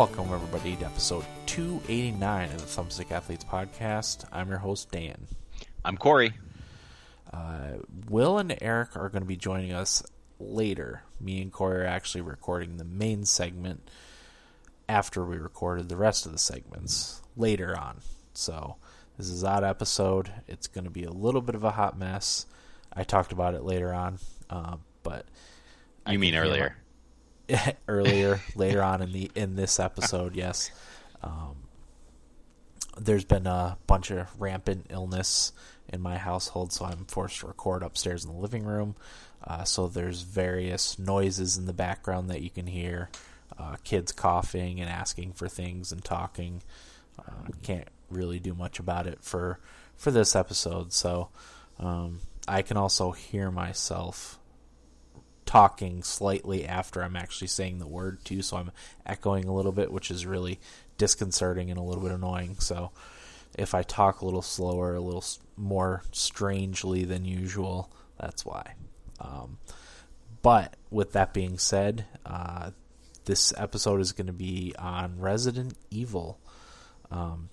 Welcome, everybody, to episode 289 of the Thumbstick Athletes Podcast. I'm your host, Dan. I'm Corey. Uh, Will and Eric are going to be joining us later. Me and Corey are actually recording the main segment after we recorded the rest of the segments later on. So, this is odd episode. It's going to be a little bit of a hot mess. I talked about it later on, uh, but you mean earlier? earlier later on in the in this episode. Yes, um, there's been a bunch of rampant illness in my household, so I'm forced to record upstairs in the living room. Uh, so there's various noises in the background that you can hear, uh, kids coughing and asking for things and talking. Uh, can't really do much about it for for this episode, so um, I can also hear myself talking slightly after I'm actually saying the word too, so I'm echoing a little bit, which is really disconcerting and a little bit annoying. So if I talk a little slower, a little more strangely than usual, that's why. Um, but with that being said, uh, this episode is going to be on Resident Evil. Um,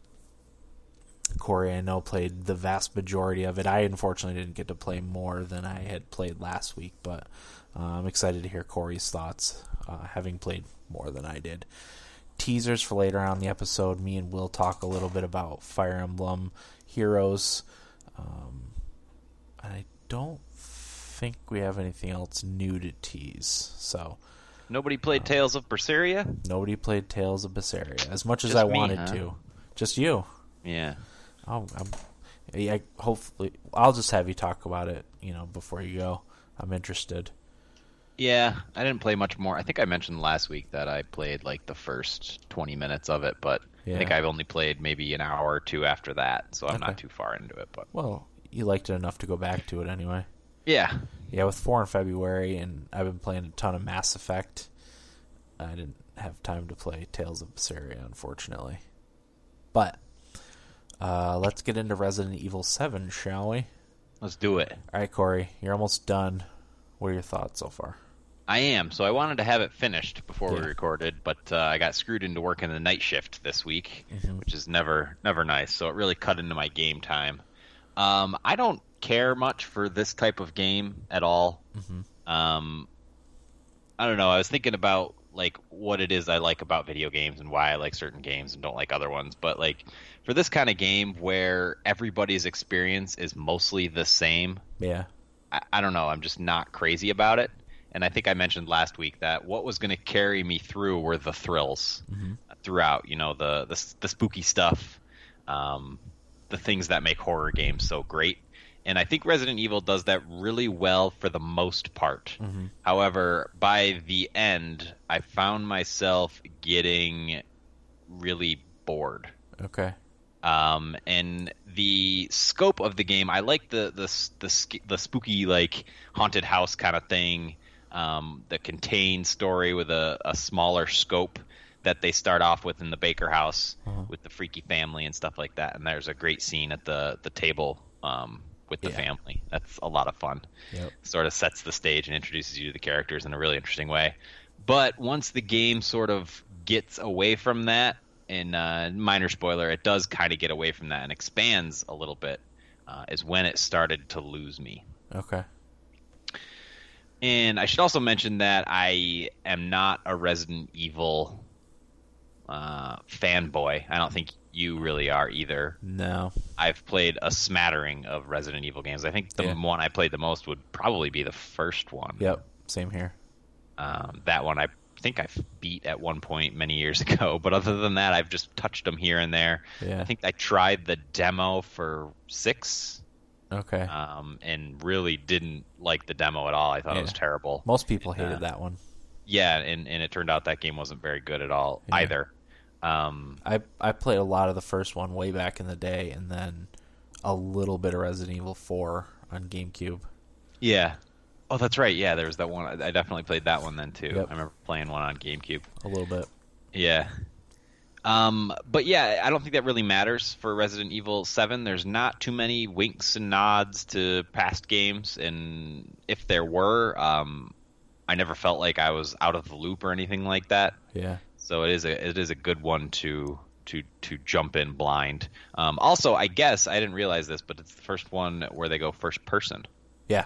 Corey, I know, played the vast majority of it. I unfortunately didn't get to play more than I had played last week, but uh, I'm excited to hear Corey's thoughts, uh, having played more than I did. Teasers for later on the episode. Me and Will talk a little bit about Fire Emblem Heroes. Um, I don't think we have anything else new to tease. So nobody played Tales of Berseria. Nobody played Tales of Berseria as much as Just I me, wanted huh? to. Just you. Yeah. Oh, I'm, yeah. Hopefully, I'll just have you talk about it. You know, before you go. I'm interested. Yeah, I didn't play much more. I think I mentioned last week that I played like the first 20 minutes of it, but yeah. I think I've only played maybe an hour or two after that, so I'm okay. not too far into it. But well, you liked it enough to go back to it anyway. Yeah, yeah. With four in February, and I've been playing a ton of Mass Effect. I didn't have time to play Tales of Berseria, unfortunately. But uh, let's get into Resident Evil 7, shall we? Let's do it. All right, Corey, you're almost done. What are your thoughts so far? I am. So I wanted to have it finished before yeah. we recorded, but uh, I got screwed into working the night shift this week, mm-hmm. which is never never nice. So it really cut into my game time. Um, I don't care much for this type of game at all. Mm-hmm. Um, I don't know. I was thinking about like what it is I like about video games and why I like certain games and don't like other ones. But like for this kind of game where everybody's experience is mostly the same, yeah, I, I don't know. I'm just not crazy about it and I think I mentioned last week that what was going to carry me through were the thrills mm-hmm. throughout. You know, the the, the spooky stuff, um, the things that make horror games so great. And I think Resident Evil does that really well for the most part. Mm-hmm. However, by the end, I found myself getting really bored. Okay. Um, and the scope of the game, I like the the the, the spooky like haunted house kind of thing um, the contained story with a, a, smaller scope that they start off with in the Baker house uh-huh. with the freaky family and stuff like that. And there's a great scene at the the table um, with the yeah. family. That's a lot of fun. Yep. Sort of sets the stage and introduces you to the characters in a really interesting way. But once the game sort of gets away from that, and uh, minor spoiler, it does kind of get away from that and expands a little bit, uh, is when it started to lose me. Okay. And I should also mention that I am not a Resident Evil uh, fanboy. I don't think you really are either. No. I've played a smattering of Resident Evil games. I think the yeah. one I played the most would probably be the first one. Yep, same here. Um, that one I think I beat at one point many years ago, but other than that, I've just touched them here and there. Yeah. I think I tried the demo for six Okay. Um, and really didn't like the demo at all. I thought yeah. it was terrible. Most people hated uh, that one. Yeah, and, and it turned out that game wasn't very good at all yeah. either. Um, I I played a lot of the first one way back in the day, and then a little bit of Resident Evil Four on GameCube. Yeah. Oh, that's right. Yeah, there was that one. I definitely played that one then too. Yep. I remember playing one on GameCube. A little bit. Yeah. Um, but yeah, I don't think that really matters for Resident Evil 7. There's not too many winks and nods to past games, and if there were, um, I never felt like I was out of the loop or anything like that. Yeah. So it is a it is a good one to to to jump in blind. Um, also, I guess I didn't realize this, but it's the first one where they go first person, Yeah.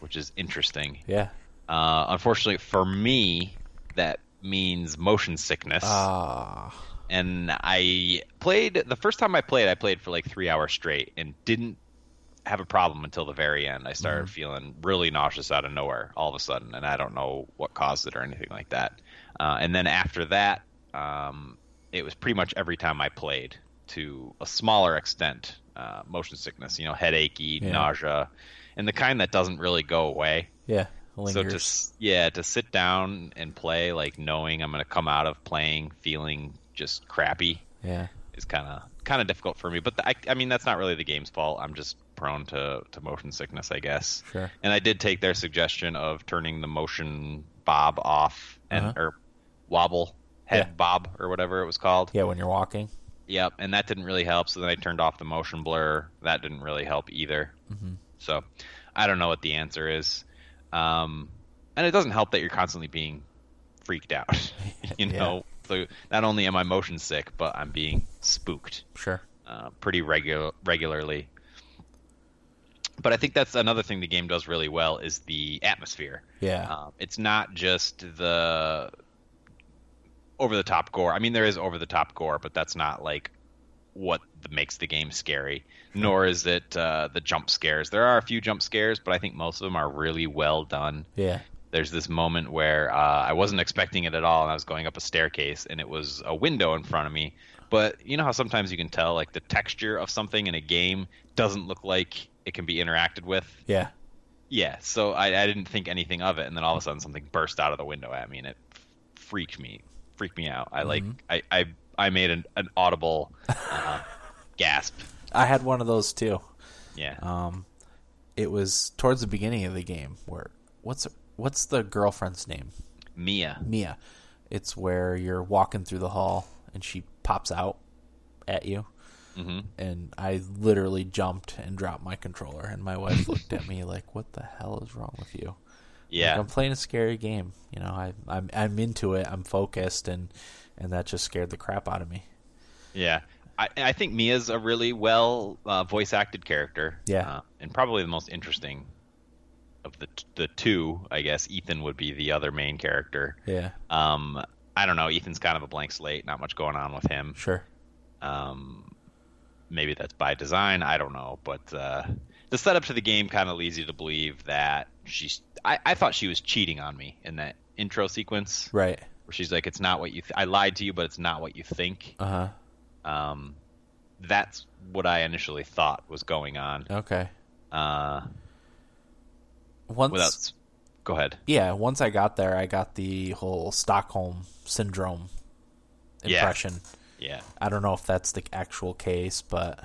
which is interesting. Yeah. Uh, unfortunately for me, that means motion sickness. Ah. and I played the first time I played, I played for like three hours straight and didn't have a problem until the very end. I started feeling really nauseous out of nowhere all of a sudden, and I don't know what caused it or anything like that. Uh, and then after that, um, it was pretty much every time I played to a smaller extent uh, motion sickness, you know, headachy, Yeah. nausea, and the kind that doesn't really go away. yeah. So Lingers. to s- yeah, to sit down and play like knowing I'm going to come out of playing feeling just crappy yeah. is kind of kind of difficult for me. But the, I, I mean that's not really the game's fault. I'm just prone to to motion sickness, I guess. Sure. And I did take their suggestion of turning the motion bob off and Uh-huh. or wobble head Yeah. bob or whatever it was called. Yeah. When you're walking. Yep, and that didn't really help. So then I turned off the motion blur. That didn't really help either. Mhm. So I don't know what the answer is. Um, and it doesn't help that you're constantly being freaked out. you Yeah. know, so not only am I motion sick, but I'm being spooked Sure. uh, pretty regular regularly. But I think that's another thing the game does really well is the atmosphere. Yeah. Um, it's not just the over the top gore. I mean, there is over the top gore, but that's not like what makes the game scary. Nor is it uh, the jump scares. There are a few jump scares, but I think most of them are really well done. yeah. There's this moment where uh, I wasn't expecting it at all, and I was going up a staircase, and it was a window in front of me. But you know how sometimes you can tell, like the texture of something in a game doesn't look like it can be interacted with. Yeah. Yeah, so I, I didn't think anything of it, and then all of a sudden something burst out of the window at me, and it freaked me, freaked me out. I like, I, I, I made an, an audible uh, gasp. I had one of those too. Yeah, Um, it was towards the beginning of the game where what's what's the girlfriend's name? Mia. Mia. It's where you're walking through the hall and she pops out at you. Hmm And I literally jumped and dropped my controller, and my wife looked at me like, "What the hell is wrong with you?" Like, Yeah, I'm playing a scary game. You know, I, I'm I'm into it. I'm focused, and and that just scared the crap out of me. yeah. I, I think Mia's a really well uh, voice acted character. Yeah. uh, and probably the most interesting of the the two. I guess Ethan would be the other main character. Yeah, Um, I don't know. Ethan's kind of a blank slate. Not much going on with him. sure. Um, maybe that's by design. I don't know, but uh, the setup to the game kind of leads you to believe that she's. I, I thought she was cheating on me in that intro sequence Right. where she's like, "It's not what you. Th- I lied to you, but it's not what you think." Uh huh. Um, that's what I initially thought was going on. Okay. Uh, Once without. Go ahead. yeah, once I got there, I got the whole Stockholm syndrome impression. Yeah. I don't know if that's the actual case, but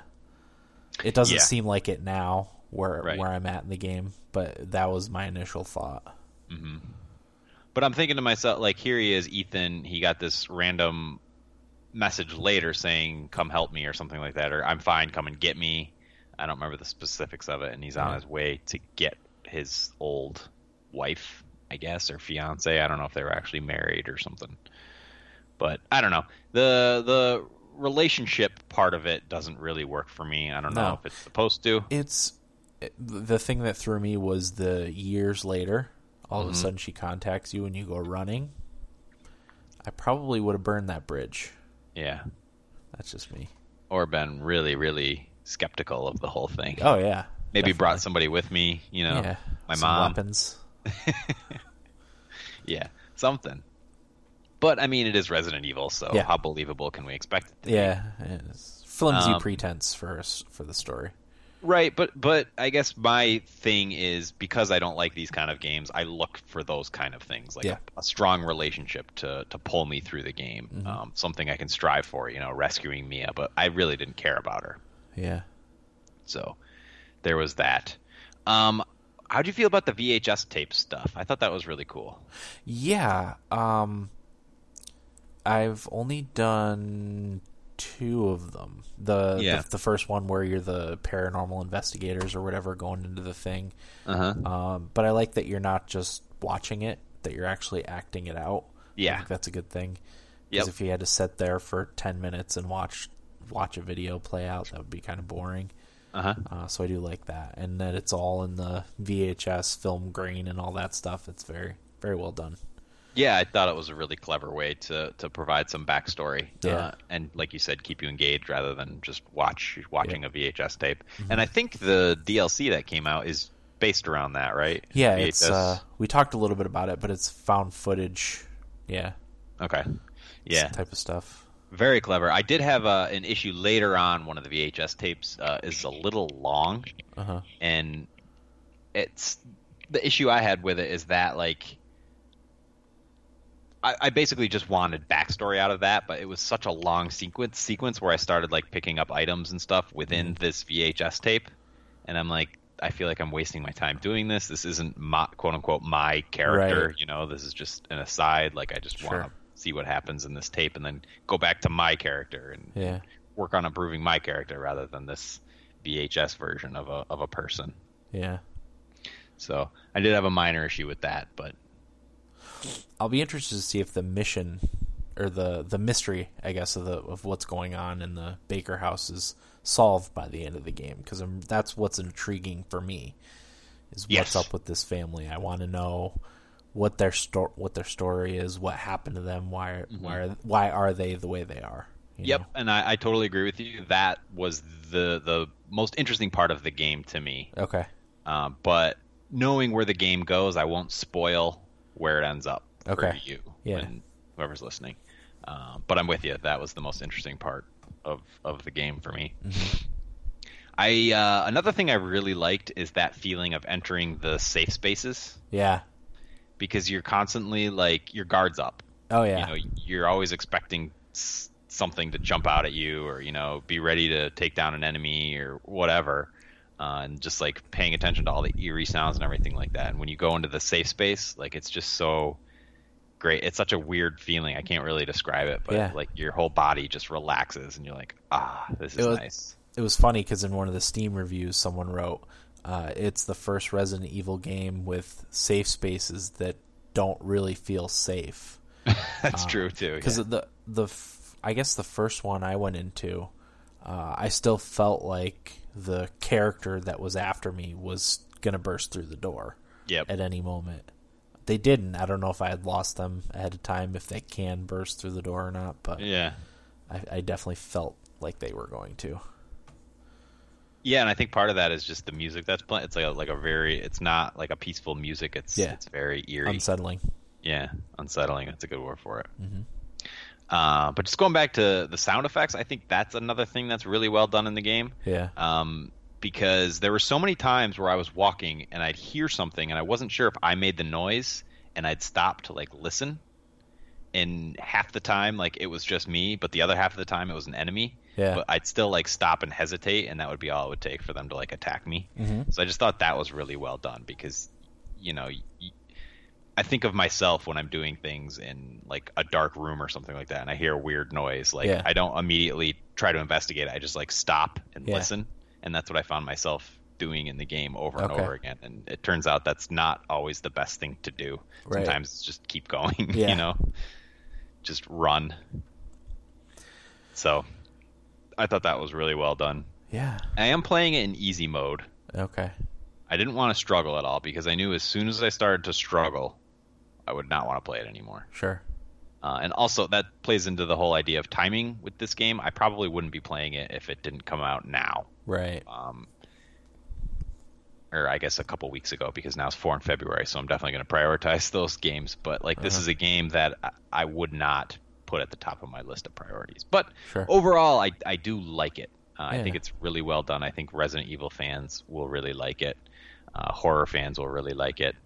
it doesn't Yeah. seem like it now where Right. where I'm at in the game. But that was my initial thought. Mm-hmm. But I'm thinking to myself, like, here he is, Ethan. He got this random message later saying, "Come help me" or something like that, or "I'm fine, come and get me." I don't remember the specifics of it, and he's on Yeah. his way to get his old wife, I guess, or fiance. I don't know if they were actually married or something. But I don't know. the The relationship part of it doesn't really work for me. I don't know if it's supposed to. It's the thing that threw me was the years later. All Mm-hmm. of a sudden, she contacts you and you go running. I probably would have burned that bridge. Yeah, That's just me. or been really, really skeptical of the whole thing. Oh yeah, Maybe definitely. brought somebody with me, you know, yeah my some mom. weapons. Yeah, something. But I mean, it is Resident Evil, so Yeah. how believable can we expect it to be? Yeah, it's flimsy Um, pretense for us for the story. Right, but but I guess my thing is because I don't like these kind of games, I look for those kind of things, like Yeah. a, a strong relationship to to pull me through the game, Mm-hmm. um, something I can strive for, you know, rescuing Mia. But I really didn't care about her, Yeah. so there was that. Um, how'd you feel about the VHS tape stuff? I thought that was really cool. Yeah. Um I've only done two of them. The, Yeah. the the first one where you're the paranormal investigators or whatever going into the thing. Uh huh. Um, but I like that you're not just watching it; that you're actually acting it out. I Yeah. think that's a good thing. Yep. Because if you had to sit there for ten minutes and watch watch a video play out, that would be kind of boring. Uh huh. Uh, so I do like that, and that it's all in the VHS film grain and all that stuff. It's very very well done. Yeah, I thought it was a really clever way to, to provide some backstory. Yeah. Uh, and like you said, keep you engaged rather than just watch watching Yeah. a VHS tape. And I think the DLC that came out is based around that, right? Yeah, VHS. it's uh, we talked a little bit about it, but it's found footage. Yeah, okay. Yeah, type of stuff. very clever. I did have uh, an issue later on. One of the VHS tapes uh, is a little long, Uh huh. and it's the issue I had with it is that like I, I basically just wanted backstory out of that, but it was such a long sequence sequence where I started like picking up items and stuff within mm-hmm. this VHS tape, and I'm like, I feel like I'm wasting my time doing this. This isn't my quote unquote my character, Right. you know. This is just an aside. Like I just Sure. want to see what happens in this tape and then go back to my character and Yeah. work on improving my character rather than this VHS version of a of a person. Yeah. So I did have a minor issue with that, but I'll be interested to see if the mission or the the mystery, I guess, of the of what's going on in the Baker house is solved by the end of the game because that's what's intriguing for me. Is Yes. what's up with this family? I want to know what their sto- what their story is, what happened to them, why why why are they the way they are? Yep, know? and I, I totally agree with you. That was the the most interesting part of the game to me. Okay. Uh, but knowing where the game goes, I won't spoil where it ends up Okay. for you Yeah. and whoever's listening. Uh, but I'm with you. That was the most interesting part of of the game for me. Mm-hmm. I uh, another thing I really liked is that feeling of entering the safe spaces Yeah. because you're constantly like your guards up. Oh yeah. you know you're always expecting something to jump out at you or you know be ready to take down an enemy or whatever uh, and just like paying attention to all the eerie sounds and everything like that and when you go into the safe space like it's just so great it's such a weird feeling i can't really describe it but Yeah. like your whole body just relaxes and you're like ah this is It was- nice it was funny because in one of the Steam reviews, someone wrote, uh, "It's the first Resident Evil game with safe spaces that don't really feel safe." that's true too Because yeah. the the f- I guess the first one I went into, uh, I still felt like the character that was after me was gonna burst through the door yep at any moment. They didn't. I don't know if I had lost them ahead of time, if they can burst through the door or not, but yeah I, I definitely felt like they were going to. Yeah, and I think part of that is just the music that's playing. It's like a, like a very, it's not like a peaceful music. It's Yeah. it's very eerie. Unsettling. yeah, unsettling. That's a good word for it. Mhm. Uh, but just going back to the sound effects, I think that's another thing that's really well done in the game. Yeah. Um, because there were so many times where I was walking and I'd hear something and I wasn't sure if I made the noise and I'd stop to like listen. And half the time, like it was just me, but the other half of the time it was an enemy. Yeah. But I'd still like stop and hesitate, and that would be all it would take for them to like attack me. Mhm. So I just thought that was really well done because, you know, y- I think of myself when I'm doing things in like a dark room or something like that, and I hear a weird noise. Like Yeah. I don't immediately try to investigate. it. I just like stop and Yeah. listen, and that's what I found myself doing in the game over and Okay. over again. And it turns out that's not always the best thing to do. Right. Sometimes it's just keep going. Yeah. You know, just run. So, I thought that was really well done. Yeah. I am playing it in easy mode. Okay. I didn't want to struggle at all because I knew as soon as I started to struggle, I would not want to play it anymore. Sure. Uh, and also, that plays into the whole idea of timing with this game. I probably wouldn't be playing it if it didn't come out now, Right. um, or I guess a couple weeks ago, because now it's four in February, so I'm definitely going to prioritize those games. But like, this Uh-huh. is a game that I, I would not put at the top of my list of priorities. But Sure. overall, I I do like it. Uh, I think it's really well done. I think Resident Evil fans will really like it. Uh, horror fans will really like it.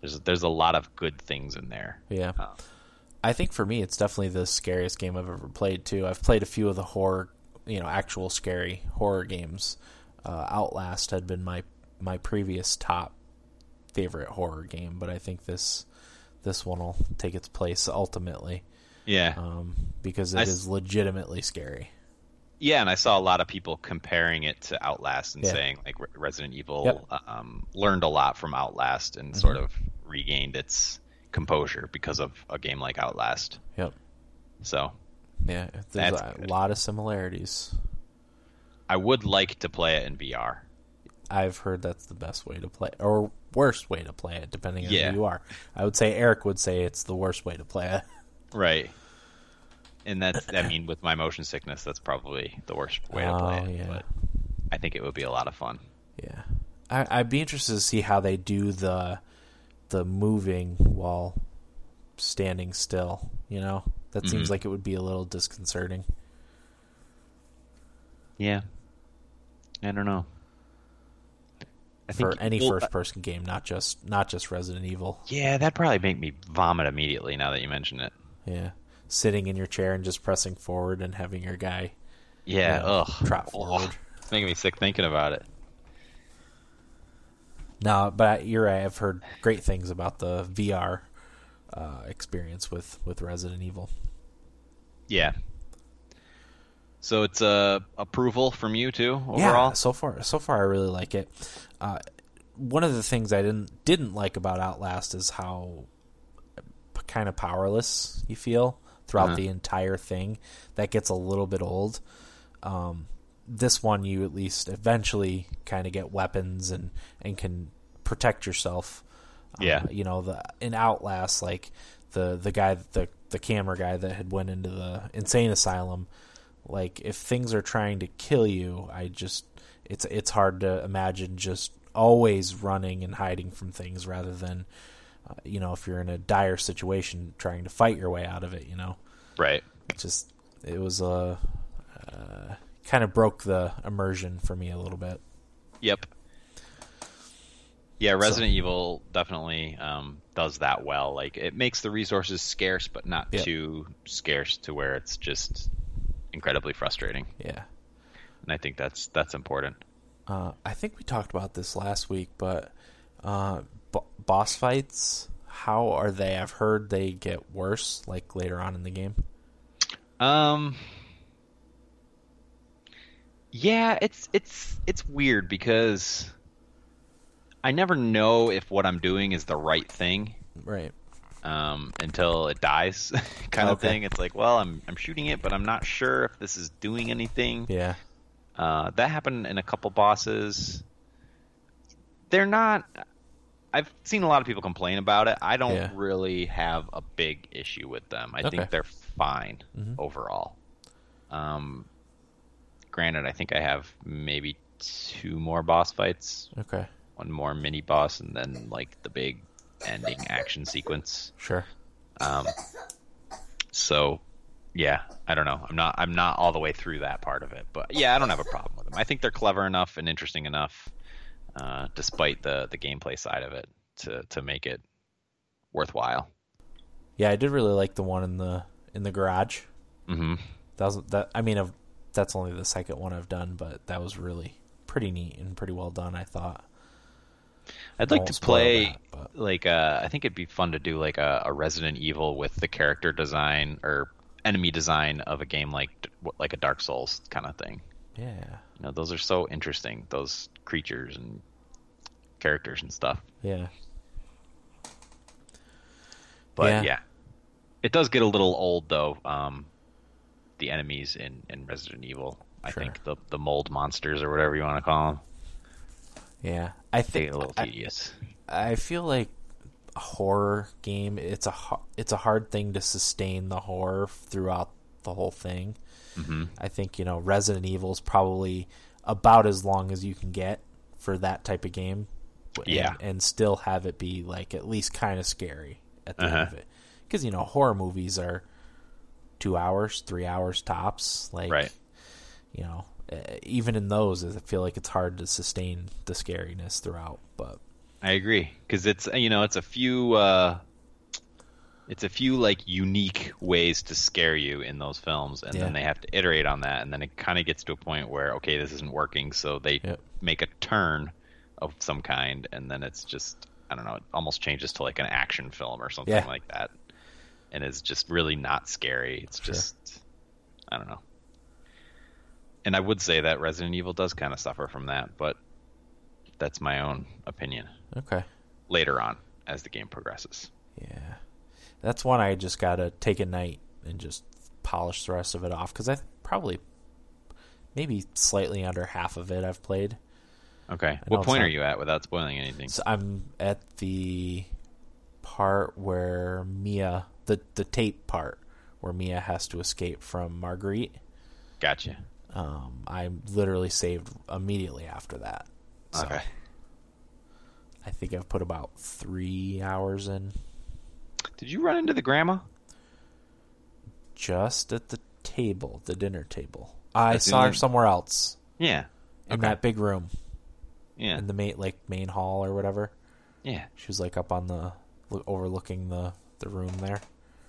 There's there's a lot of good things in there. Yeah. Uh, I think for me, it's definitely the scariest game I've ever played too. I've played a few of the horror, you know, actual scary horror games. Uh, Outlast had been my my previous top favorite horror game, but I think this this one will take its place ultimately. Yeah. Um, because it I is legitimately scary. Yeah, and I saw a lot of people comparing it to Outlast and Yeah. saying like Re- Resident Evil Yep. um, learned a lot from Outlast and Mm-hmm. sort of regained its composure because of a game like Outlast. Yep. So Yeah, there's a good. lot of similarities. I would like to play it in VR. I've heard that's the best way to play, or worst way to play it, depending on Yeah. who you are. I would say Eric would say it's the worst way to play it. Right. And that's I mean with my motion sickness that's probably the worst way to play Oh, it. yeah. But I think it would be a lot of fun. Yeah, I, I'd be interested to see how they do the the moving while standing still. You know, that seems Mhm. like it would be a little disconcerting. Yeah. I don't know. I for think- any well, first person game, not just not just Resident Evil. Yeah, that'd probably make me vomit immediately now that you mention it. Yeah, sitting in your chair and just pressing forward and having your guy Yeah, you know, ugh. trot forward. It's making me sick thinking about it. No, but you're right. I've heard great things about the VR uh, experience with with Resident Evil. Yeah. So it's a approval from you too overall. Yeah, so far, so far, I really like it. Uh, one of the things I didn't didn't like about Outlast is how p- kind of powerless you feel throughout Uh-huh. the entire thing. That gets a little bit old. Um, this one, you at least eventually kind of get weapons and and can protect yourself. Uh, Yeah. you know the in Outlast, like the the guy the the camera guy that had went into the insane asylum like if things are trying to kill you i just it's it's hard to imagine just always running and hiding from things rather than uh, you know if you're in a dire situation trying to fight your way out of it you know Right. It just it was a uh, kind of broke the immersion for me a little bit Yep. Yeah, Resident Evil definitely um, does that well. Like it makes the resources scarce, but not Yep. too scarce to where it's just incredibly frustrating. yeah And I think that's that's important. uh, i think we talked about this last week but uh, boss fights how are they i've heard they get worse like later on in the game Um. Yeah, it's it's it's weird because I never know if what I'm doing is the right thing right um, until it dies, kind of Okay. thing. It's like, well, I'm I'm shooting it, but I'm not sure if this is doing anything. yeah Uh, that happened in a couple bosses. They're not. I've seen a lot of people complain about it. I don't Yeah. really have a big issue with them. I Okay. think they're fine Mhm. overall. Um, granted, I think I have maybe two more boss fights, okay one more mini boss, and then like the big ending action sequence. sure Um, so, yeah, I don't know. I'm not. I'm not all the way through that part of it, but yeah, I don't have a problem with them. I think they're clever enough and interesting enough, uh, despite the the gameplay side of it, to to make it worthwhile. Yeah, I did really like the one in the in the garage. hmm That was that. I mean, I've, that's only the second one I've done, but that was really pretty neat and pretty well done. I thought. I'd like to play that, like uh, I think it'd be fun to do like a, a Resident Evil with the character design or enemy design of a game like like a Dark Souls kind of thing. Yeah, You know, those are so interesting. Those creatures and characters and stuff. yeah, But Yeah. yeah. it does get a little old though. Um, the enemies in, in Resident Evil, I Sure. think the the mold monsters or whatever you want to call them, yeah. I think a little I, tedious. I feel like a horror game. It's a it's a hard thing to sustain the horror throughout the whole thing. hmm I think you know Resident Evil is probably about as long as you can get for that type of game. and- Yeah. and, still have it be like at least kind of scary at the Uh-huh. end of it. Because you know horror movies are two hours, three hours tops. Like, Right. you know, even in those, I feel like it's hard to sustain the scariness throughout. But I agree because it's you know it's a few uh, it's a few like unique ways to scare you in those films, and Yeah. then they have to iterate on that, and then it kind of gets to a point where okay, this isn't working, so they Yep. make a turn of some kind, and then it's just I don't know, it almost changes to like an action film or something Yeah. like that, and is just really not scary. It's Sure. just I don't know. And I would say that Resident Evil does kind of suffer from that, but that's my own opinion. Okay. Later on, as the game progresses. Yeah, that's one I just gotta take a night and just polish the rest of it off because I probably maybe slightly under half of it I've played. Okay. What point not- are you at without spoiling anything? So I'm at the part where Mia, the the tape part where Mia has to escape from Marguerite. Gotcha. Um, I literally saved immediately after that. So Okay. I think I've put about three hours in Did you run into the grandma? just at the table, the dinner table. I That's saw her somewhere else Yeah. in Okay. that big room Yeah. in the main like main hall or whatever. Yeah. She was like up on the lo- overlooking the the room there.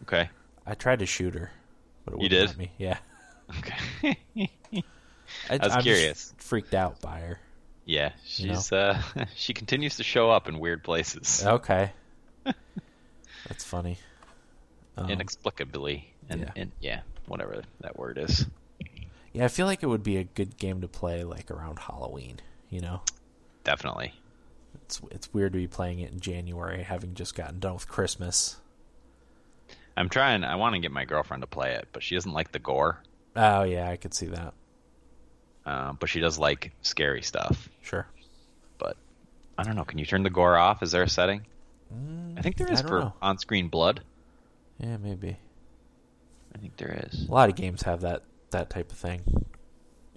Okay. I tried to shoot her, but it You wouldn't did? let me. Yeah, Okay. I, was I'm just curious. freaked out by her. yeah, she's uh she continues to show up in weird places Okay, that's funny. Um, inexplicably. And yeah. and yeah, whatever that word is. yeah, I feel like it would be a good game to play like around Halloween. You know, Definitely. it's it's weird to be playing it in January, having just gotten done with Christmas. I'm trying I want to get my girlfriend to play it, but she doesn't like the gore. Oh yeah, I could see that. Uh, but she does like scary stuff. Sure. But I don't know. Can you turn the gore off? Is there a setting? I think there Mm, is for know. on-screen blood. Yeah, maybe. I think there is. A lot of games have that that type of thing.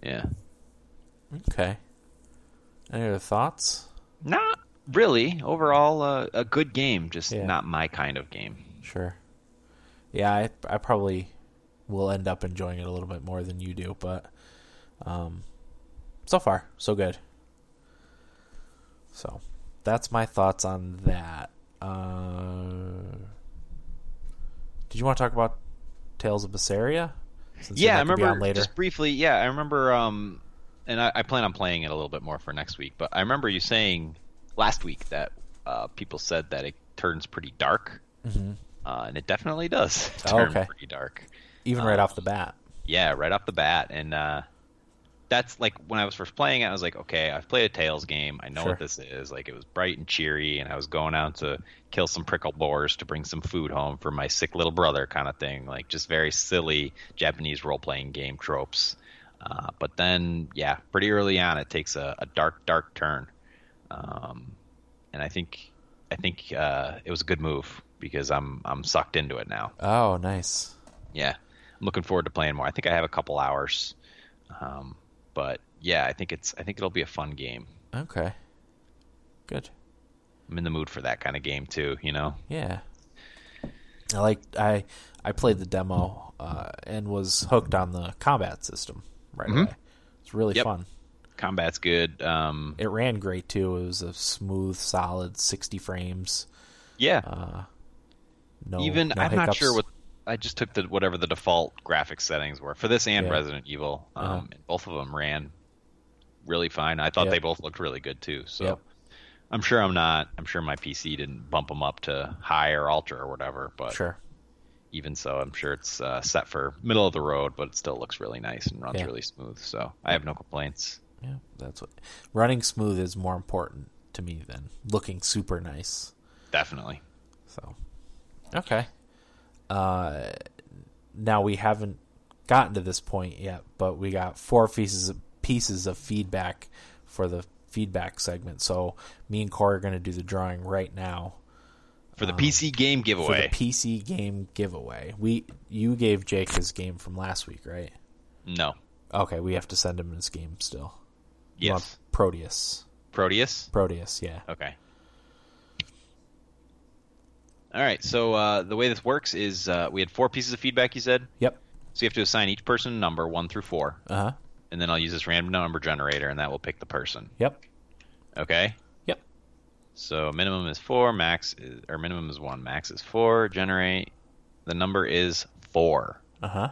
Yeah. Okay. Any other thoughts? Not really. Overall, uh, a good game, just Yeah. not my kind of game. Sure. Yeah, I I probably will end up enjoying it a little bit more than you do, but um, so far so good. So that's my thoughts on that. Uh, did you want to talk about Tales of Berseria? Since yeah, I remember later. just briefly. Yeah, I remember. Um, and I, I plan on playing it a little bit more for next week. But I remember you saying last week that uh, people said that it turns pretty dark, Mhm. uh, and it definitely does Oh, okay. pretty dark. even right uh, off the bat. Yeah, right off the bat, and uh, that's like when I was first playing it. I was like, okay, I've played a Tales game. I know Sure. what this is. Like, it was bright and cheery, and I was going out to kill some prickle boars to bring some food home for my sick little brother, kind of thing. Like, just very silly Japanese role playing game tropes. Uh, but then, yeah, pretty early on, it takes a, a dark, dark turn, um, and I think, I think uh, it was a good move because I'm I'm sucked into it now Oh, nice. yeah, I'm looking forward to playing more. I think I have a couple hours, um, but yeah, I think it's I think it'll be a fun game. Okay. Good. I'm in the mood for that kind of game too. You know, Yeah. I like I I played the demo uh, and was hooked on the combat system right Mhm. away. It's really Yep. fun. combat's good. Um, It ran great too. It was a smooth, solid sixty frames. yeah, Uh, no, even no I'm not sure what I just took the whatever the default graphics settings were for this and Yeah. Resident Evil. Um, Uh-huh. and both of them ran really fine. I thought Yep. they both looked really good too. So. Yep. I'm sure I'm not. I'm sure my PC didn't bump them up to high or ultra or whatever. But Sure. even so, I'm sure it's uh, set for middle of the road, but it still looks really nice and runs Yeah. really smooth. So I have no complaints. Yeah, that's what running smooth is more important to me than looking super nice. Definitely. So, okay. Uh, now we haven't gotten to this point yet, but we got four pieces of, pieces of feedback for the feedback segment. So me and Corey are going to do the drawing right now For the PC game giveaway. for the PC game giveaway. We you gave Jake his game from last week, right? no. Okay, we have to send him his game still. Yes. Proteus. Proteus? Proteus, yeah. Okay. All right. So uh, the way this works is uh, we had four pieces of feedback, you said? Yep. So you have to assign each person a number, one through four. Uh huh. And then I'll use this random number generator, and that will pick the person. Yep. Okay? Yep. So minimum is four, max is, or minimum is one, max is four. Generate. The number is four, Uh huh.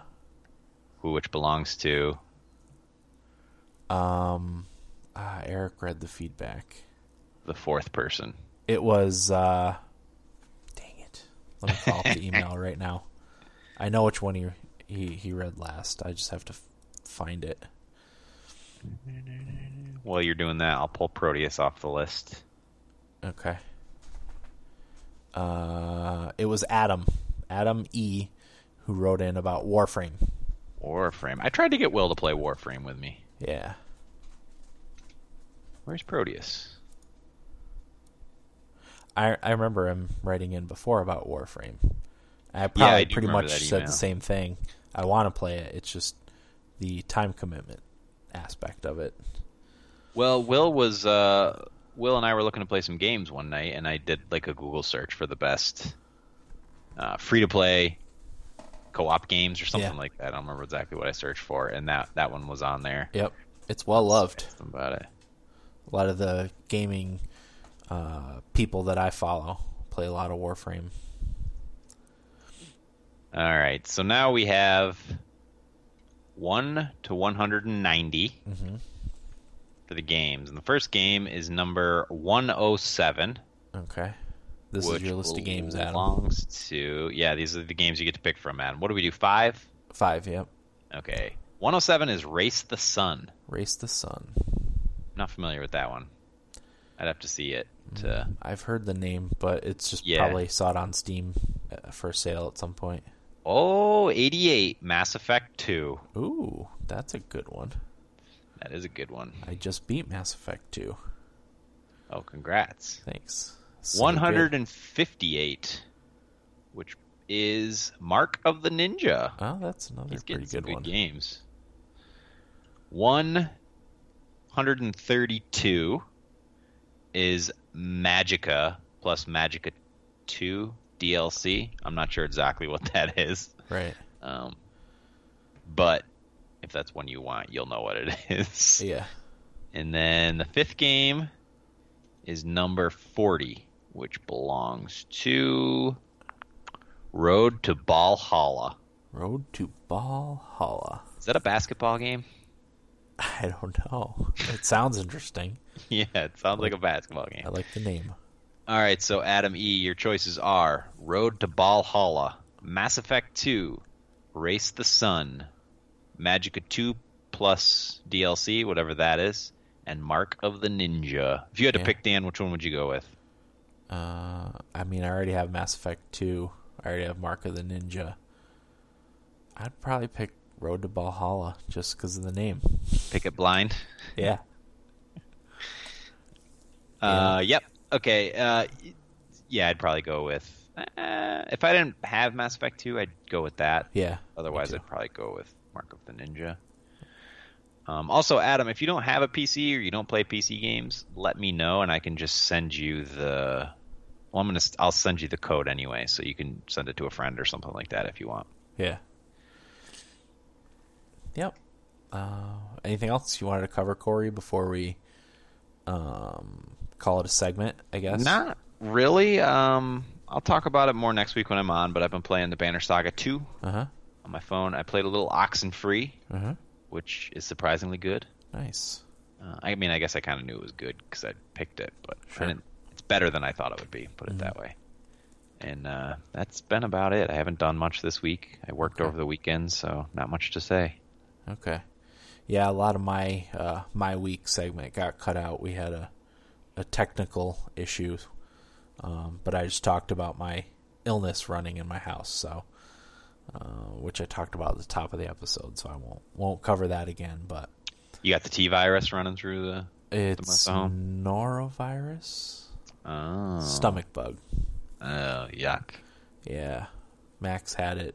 who which belongs to. Um, ah, Eric read the feedback. the fourth person. It was, uh. Let me call up the email right now. I know which one he he he read last. I just have to find it. While you're doing that, I'll pull Proteus off the list. Okay. Uh, it was Adam, Adam E, who wrote in about Warframe. Warframe. I tried to get Will to play Warframe with me. Yeah. Where's Proteus? I I remember him writing in before about Warframe. I Yeah, probably I pretty much said the same thing. I want to play it. It's just the time commitment aspect of it. Well, Will was uh, Will and I were looking to play some games one night, and I did like a Google search for the best uh, free to play co-op games or something Yeah. like that. I don't remember exactly what I searched for, and that that one was on there. Yep. It's well loved. About it. A lot of the gaming uh, people that I follow play a lot of Warframe. All right, so now we have one to 190 Mm-hmm. for the games, and the first game is number 107. Okay. This is your list of games, Adam. belongs to yeah. These are the games you get to pick from, Adam. What do we do? Five. Five, yep. Okay. 107 is Race the Sun. Race the Sun. Not familiar with that one. I'd have to see it. To... I've heard the name, but it's just Yeah. probably saw it on Steam uh, for sale at some point. Oh, 88 Mass Effect 2. Ooh, that's a good one. That is a good one. I just beat Mass Effect 2. Oh, congrats. Thanks. So good. 158, which is Mark of the Ninja. Oh, that's another He's pretty good good one. games. 132 is Magicka plus Magicka 2 DLC. I'm not sure exactly what that is. Right. Um, but if that's one you want, you'll know what it is. Yeah. And then the fifth game is number 40, which belongs to Road to Ballhalla. Road to Ballhalla. Is that a basketball game? I don't know. It sounds interesting. yeah, it sounds like a basketball game. I like the name. All right, so Adam E, your choices are Road to Ballhalla, Mass Effect 2, Race the Sun, Magicka 2 plus DLC, whatever that is, and Mark of the Ninja. If you had to pick Dan, which one would you go with? Uh, I mean, I already have Mass Effect 2. I already have Mark of the Ninja. I'd probably pick Road to Ballhalla just because of the name. Pick it blind. Yeah. Uh, yep. Okay. Uh, yeah, I'd probably go with. Uh, if I didn't have Mass Effect 2, I'd go with that. Yeah. Otherwise, I'd probably go with Mark of the Ninja. Um, also, Adam, if you don't have a PC or you don't play PC games, let me know and I can just send you the. Well, I'm gonna. I'll send you the code anyway, so you can send it to a friend or something like that if you want. Yeah. Yep. Uh, anything else you wanted to cover, Corey, before we um, call it a segment? I guess. Not really. Um, I'll talk about it more next week when I'm on. But I've been playing the Banner Saga 2 Uh huh. on my phone. I played a little Oxenfree, Uh huh. which is surprisingly good. Nice. Uh, I mean, I guess I kind of knew it was good because I picked it, but Sure. it's better than I thought it would be. Put it that way. And uh, that's been about it. I haven't done much this week. I worked Okay. over the weekend, so not much to say. Okay. Yeah, a lot of my uh, my week segment got cut out. We had a a technical issue, um, but I just talked about my illness running in my house, so uh, which I talked about at the top of the episode. So I won't won't cover that again. But You got the T virus running through the. it's home? norovirus, Oh. stomach bug. Oh, yuck. Yeah, Max had it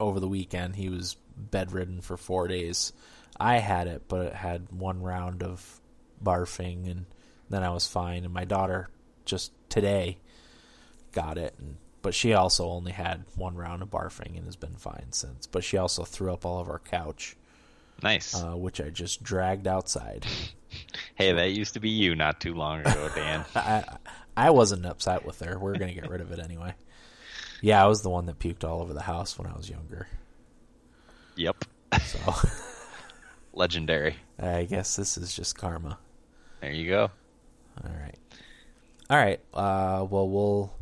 over the weekend. He was bedridden for four days. I had it, but it had one round of barfing, and then I was fine. And my daughter just today got it, and, but she also only had one round of barfing and has been fine since. But she also threw up all over our couch, Nice. uh, which I just dragged outside. hey, that used to be you not too long ago, Dan. I I wasn't upset with her. We're gonna get rid of it anyway. Yeah, I was the one that puked all over the house when I was younger. yep. So Legendary. I guess this is just karma. There you go. All right. All right. Uh, well, we'll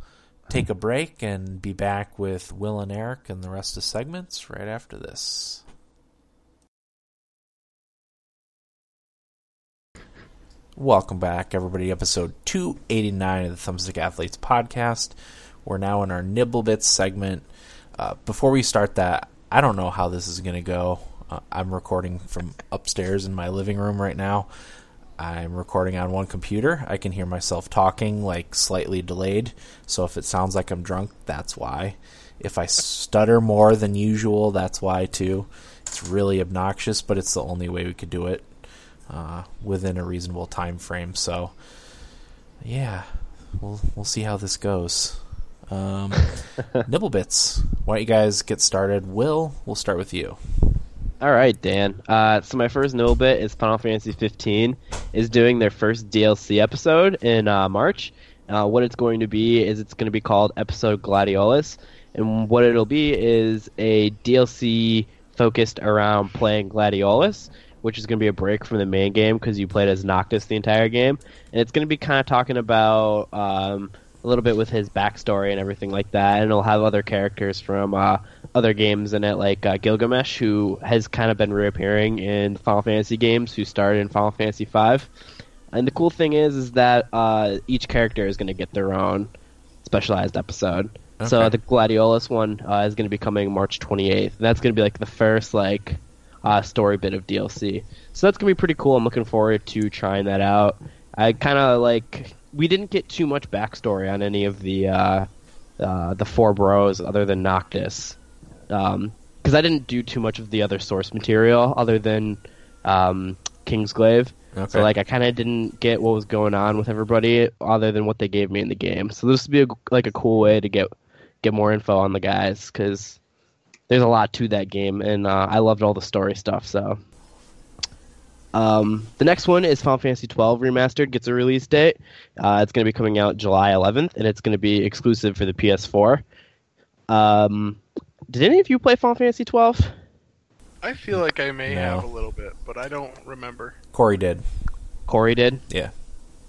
take a break and be back with Will and Eric and the rest of segments right after this. Welcome back, everybody. Episode 289 of the Thumbstick Athletes podcast. We're now in our Nibble Bits segment. Uh, before we start that, I don't know how this is going to go. Uh, I'm recording from upstairs in my living room right now. I'm recording on one computer. I can hear myself talking, like slightly delayed. So if it sounds like I'm drunk, that's why. If I stutter more than usual, that's why too. It's really obnoxious, but it's the only way we could do it uh, within a reasonable time frame. So, yeah, we'll we'll see how this goes. Um, Nibblebits, why don't you guys get started? Will, we'll start with you. All right, Dan. Uh, so my first Nibblebit is Final Fantasy 15 is doing their first DLC episode in uh, March. Uh, what it's going to be is it's going to be called Episode Gladiolus, and what it'll be is a DLC focused around playing Gladiolus which is going to be a break from the main game because you played as Noctis the entire game, and it's going to be kind of talking about um, a little bit with his backstory and everything like that, and it'll have other characters from uh, other games in it, like uh, Gilgamesh, who has kind of been reappearing in Final Fantasy games, who started in Final Fantasy V. And the cool thing is, is that uh, each character is going to get their own specialized episode. Okay. So the Gladiolus one uh, is going to be coming March 28th. And that's going to be like the first like uh, story bit of DLC. So that's gonna be pretty cool. I'm looking forward to trying that out. I kind of like we didn't get too much backstory on any of the uh, uh, the four bros other than Noctis, because um, I didn't do too much of the other source material other than um, Kingsglaive. Okay. So like I kind of didn't get what was going on with everybody other than what they gave me in the game. So this would be a, like a cool way to get get more info on the guys because there's a lot to that game, and uh, I loved all the story stuff. So, um, the next one is Final Fantasy XII Remastered. Gets a release date. Uh, it's going to be coming out July 11th, and it's going to be exclusive for the PS4. Um, did any of you play Final Fantasy XII? I feel like I may no. have a little bit, but I don't remember. Corey did. Corey did. Yeah.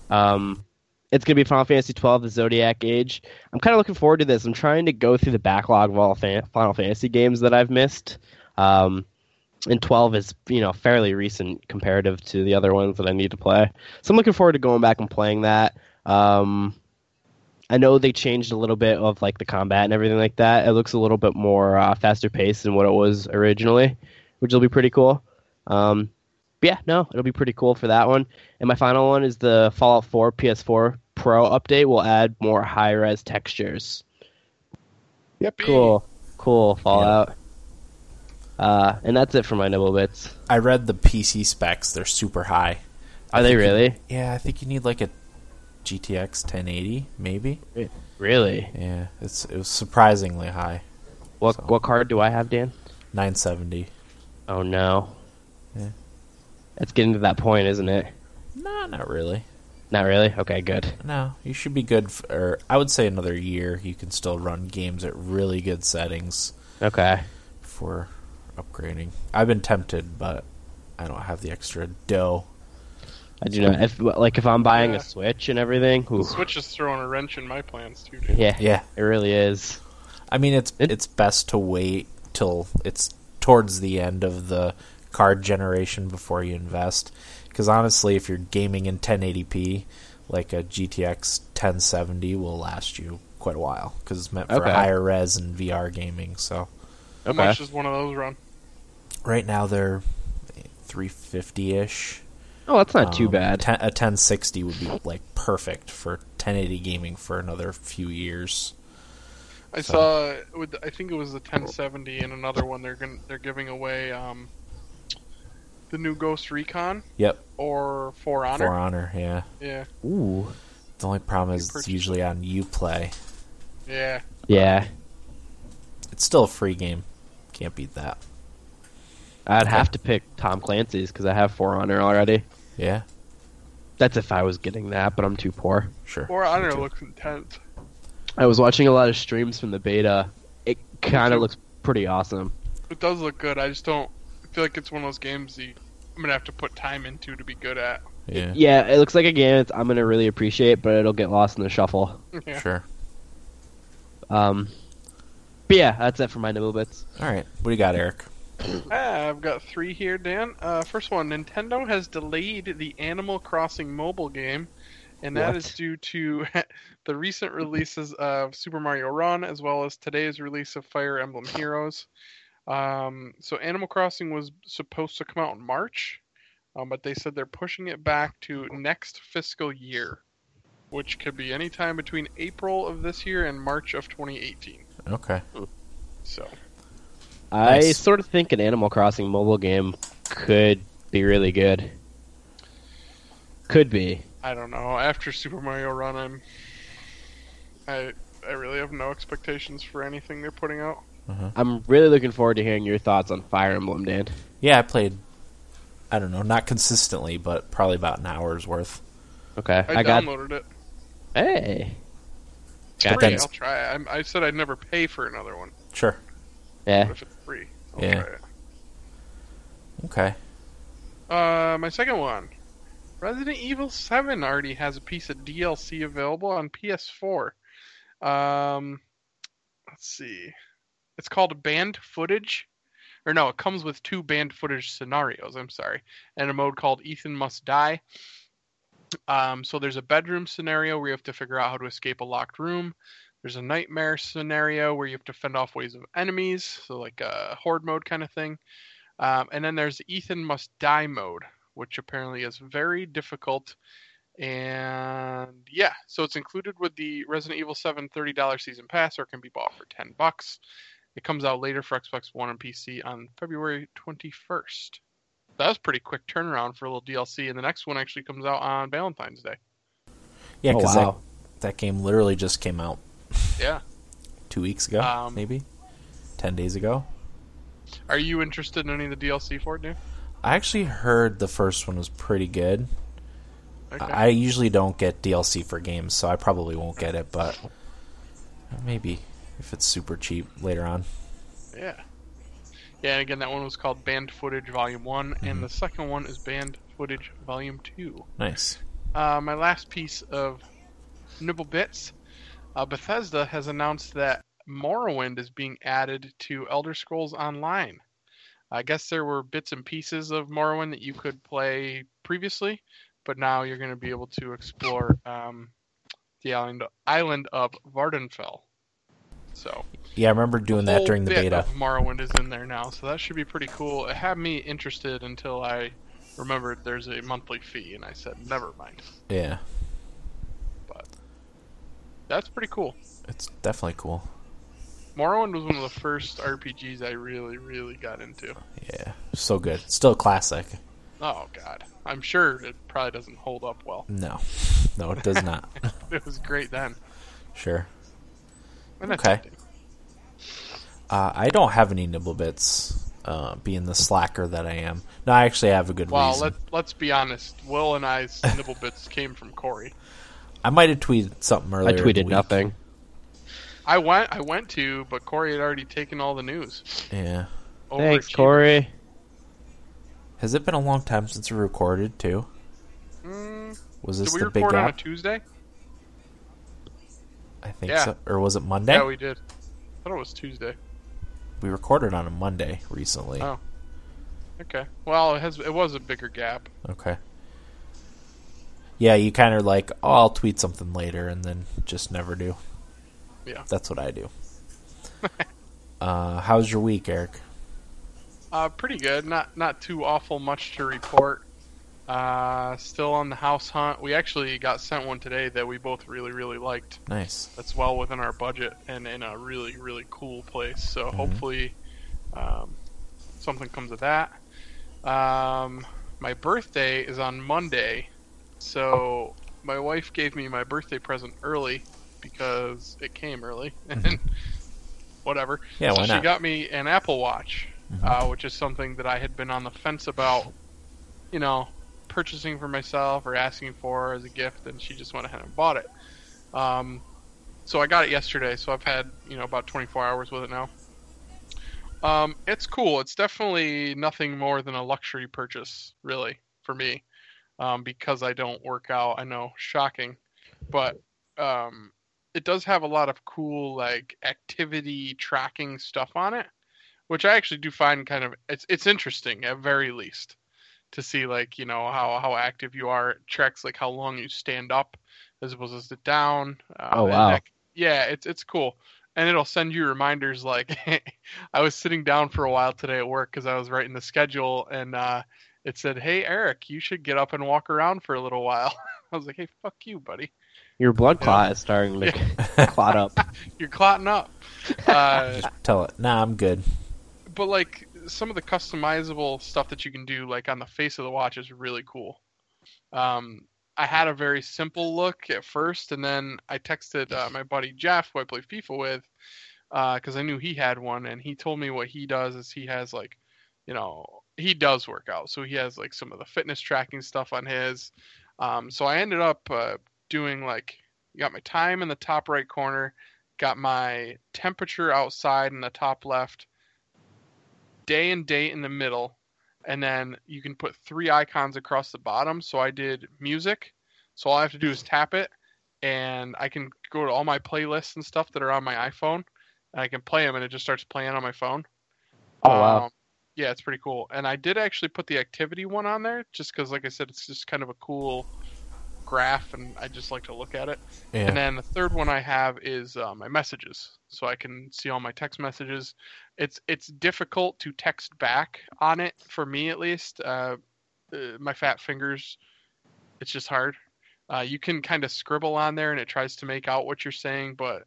Um, it's going to be Final Fantasy twelve, the Zodiac Age. I'm kind of looking forward to this. I'm trying to go through the backlog of all Final Fantasy games that I've missed. Um, and 12 is, you know, fairly recent comparative to the other ones that I need to play. So I'm looking forward to going back and playing that. Um, I know they changed a little bit of like the combat and everything like that. It looks a little bit more uh, faster paced than what it was originally, which will be pretty cool. Um, yeah, no, it'll be pretty cool for that one. And my final one is the Fallout 4 PS4 Pro update will add more high res textures. Yep. Cool. Cool Fallout. Uh, and that's it for my nibble bits. I read the PC specs; they're super high. Are they really? You, yeah, I think you need like a GTX 1080, maybe. Really? Yeah, it's it was surprisingly high. What so. what card do I have, Dan? 970. Oh no. Yeah. It's getting to that point, isn't it? No, not really. Not really. Okay, good. No, you should be good for. I would say another year. You can still run games at really good settings. Okay. For upgrading, I've been tempted, but I don't have the extra dough. I do not. If like if I'm buying yeah. a Switch and everything, the Switch is throwing a wrench in my plans too. Dude. Yeah, yeah, it really is. I mean, it's it, it's best to wait till it's towards the end of the card generation before you invest because honestly, if you're gaming in 1080p, like a GTX 1070 will last you quite a while because it's meant for okay. higher res and VR gaming. So, how okay. much does one of those run? Right now they're 350 ish. Oh, that's not um, too bad. A 1060 would be like perfect for 1080 gaming for another few years. I so. saw with I think it was the 1070 and another one they're going they're giving away um, the new Ghost Recon. Yep. Or For Honor. For Honor, yeah. Yeah. Ooh. The only problem is it's usually on UPlay. Yeah. Yeah. It's still a free game. Can't beat that. I'd have to pick Tom Clancy's because I have For Honor already. Yeah. That's if I was getting that, but I'm too poor. Sure. For Honor looks intense. I was watching a lot of streams from the beta. It kind of looks pretty awesome. It does look good. I just don't feel like it's one of those games you, I'm gonna have to put time into to be good at. Yeah, yeah it looks like a game I'm gonna really appreciate, but it'll get lost in the shuffle. Yeah. Sure. Um, but yeah, that's it for my nibble bits. All right, what do you got, Eric? Ah, I've got three here, Dan. Uh, first one, Nintendo has delayed the Animal Crossing mobile game, and that What? is due to the recent releases of Super Mario Run as well as today's release of Fire Emblem Heroes. Um, so Animal Crossing was supposed to come out in March, um, but they said they're pushing it back to next fiscal year, which could be any time between April of this year and March of 2018. Okay. So I Nice. sort of think an Animal Crossing mobile game could be really good. Could be. I don't know. After Super Mario Run, I'm I I really have no expectations for anything they're putting out. Uh-huh. I'm really looking forward to hearing your thoughts on Fire Emblem, Dan. Yeah, I played. I don't know, not consistently, but probably about an hour's worth. Okay, I, I, got. downloaded it. Hey. But Free, I'll try. I'm, I said I'd never pay for another one. Sure. Yeah. But if it's free, I'll Yeah. try it. Okay. Uh, my second one. Resident Evil 7 already has a piece of DLC available on PS4. Um, let's see. It's called Band Footage. Or no, it comes with two band footage scenarios, I'm sorry. And a mode called Ethan Must Die. Um, so there's a bedroom scenario where you have to figure out how to escape a locked room. There's a nightmare scenario where you have to fend off waves of enemies, so like a horde mode kind of thing. Um, and then there's Ethan Must Die mode, which apparently is very difficult. And yeah, so it's included with the Resident Evil 7 $30 season pass or can be bought for 10 bucks. It comes out later for Xbox One and PC on February 21st. That was a pretty quick turnaround for a little DLC, and the next one actually comes out on Valentine's Day. Yeah, Oh, because wow. that, that game literally just came out Yeah. two weeks ago, Um, maybe ten days ago. Are you interested in any of the DLC for it, dude? I actually heard the first one was pretty good. Okay. I usually don't get DLC for games, so I probably won't get it, but maybe if it's super cheap later on. Yeah. Yeah, and again, that one was called Band Footage Volume 1, and the second one is Band Footage Volume 2. Nice. Uh, my last piece of nibble bits uh, Bethesda has announced that Morrowind is being added to Elder Scrolls Online. I guess there were bits and pieces of Morrowind that you could play previously, but now you're going to be able to explore um, the island, island of Vvardenfell. So, Yeah, I remember doing that during the beta. Of Morrowind is in there now, so that should be pretty cool. It had me interested until I remembered there's a monthly fee, and I said, never mind. Yeah, that's pretty cool. it's definitely cool. Morrowind was one of the first RPGs I really, really got into. Yeah, so good. Still a classic. Oh god, I'm sure it probably doesn't hold up well. No, no, it does not. It was great then. sure. Okay. Uh, I don't have any nibble bits, uh, being the slacker that I am. No, I actually have a good one. Well, reason. let let's be honest. Will and I's nibble bits came from Corey. I might have tweeted something I earlier. in the tweeted week. nothing. I went, I went to, but Corey had already taken all the news. Yeah. Thanks, Overachievers. Corey. Has it been a long time since we recorded too? Mm, Was did this we the big record on a gap? Tuesday? I think Yeah. so. Or was it Monday? Yeah, we did. I thought it was Tuesday. we recorded on a Monday recently. Oh. Okay. Well, it has. It was a bigger gap. Okay. Yeah, you kind of like, oh, I'll tweet something later, and then just never do. Yeah. That's what I do. uh, how's your week, Eric? Uh, pretty good. Not not too awful much to report. Uh, still on the house hunt. We actually got sent one today that we both really really liked. Nice. That's well within our budget and in a really really cool place. So Mm-hmm. hopefully, um, something comes of that. Um, my birthday is on Monday, so my wife gave me my birthday present early because it came early and whatever. Mm-hmm. Yeah, so why she got me an Apple Watch, Mhm. uh, which is something that I had been on the fence about, you know, purchasing for myself or asking for as a gift, and she just went ahead and bought it. Um, so I got it yesterday, so I've had you know about 24 hours with it now. Um, it's cool. It's definitely nothing more than a luxury purchase, really, for me, um, because I don't work out. I know, shocking, but um, it does have a lot of cool like activity tracking stuff on it, which I actually do find kind of it's it's interesting at very least to see like you know how how active you are. It tracks like how long you stand up as opposed to sit down. Uh, Oh, wow. that- yeah, it's it's cool, and it'll send you reminders like I was sitting down for a while today at work because I was writing the schedule and. uh it said, "Hey Eric, you should get up and walk around for a little while." I was like, "Hey, fuck you, buddy. Your blood clot is starting to clot up. You're clotting up." Uh, Tell it. Nah, I'm good. but like some of the customizable stuff that you can do, like on the face of the watch, is really cool. Um, I had a very simple look at first, and then I texted uh, my buddy Jeff, who I play FIFA with, because I knew he had one, and he told me what he does is he has like, you know, he does work out, so he has like some of the fitness tracking stuff on his. Um, so I ended up uh, doing like, got my time in the top right corner, got my temperature outside in the top left, day and date in the middle, and then you can put three icons across the bottom. So I did music. So all I have to do is tap it, and I can go to all my playlists and stuff that are on my iPhone, and I can play them, and it just starts playing on my phone. Oh, wow. Um, yeah, it's pretty cool. And I did actually put the activity one on there, just because, like I said, it's just kind of a cool graph, and I just like to look at it. Yeah. And then the third one I have is uh, my messages, so I can see all my text messages. It's it's difficult to text back on it for me at least. Uh, uh, my fat fingers, it's just hard. Uh, you can kind of scribble on there, and it tries to make out what you're saying, but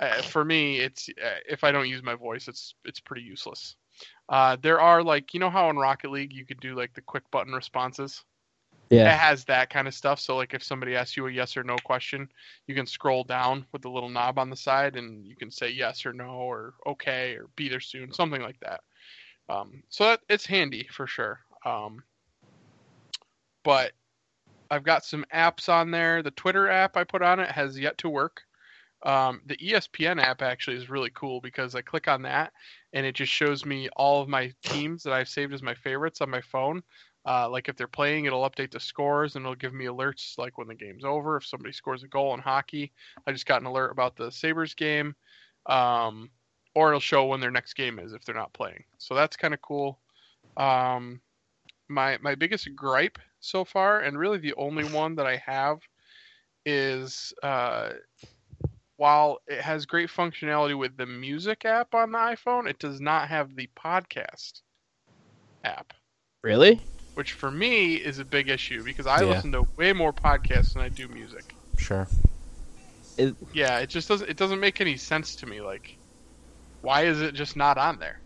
uh, for me, it's uh, if I don't use my voice, it's it's pretty useless. Uh, there are like you know how in Rocket League you could do like the quick button responses Yeah. it has that kind of stuff. So like if somebody asks you a yes or no question, you can scroll down with the little knob on the side and you can say yes or no or okay or be there soon, something like that. Um, so that, it's handy for sure. Um, but I've got some apps on there. The Twitter app I put on it has yet to work. Um, the ESPN app actually is really cool because I click on that and it just shows me all of my teams that I've saved as my favorites on my phone. Uh, like if they're playing, it'll update the scores and it'll give me alerts like when the game's over. If somebody scores a goal in hockey, I just got an alert about the Sabres game. Um, or it'll show when their next game is if they're not playing. So that's kind of cool. Um, my my biggest gripe so far, and really the only one that I have, is uh, while it has great functionality with the music app on the iPhone, it does not have the podcast app Really? which for me is a big issue because I Yeah. listen to way more podcasts than I do music. Sure. Yeah, it just doesn't it doesn't make any sense to me. Like, why is it just not on there?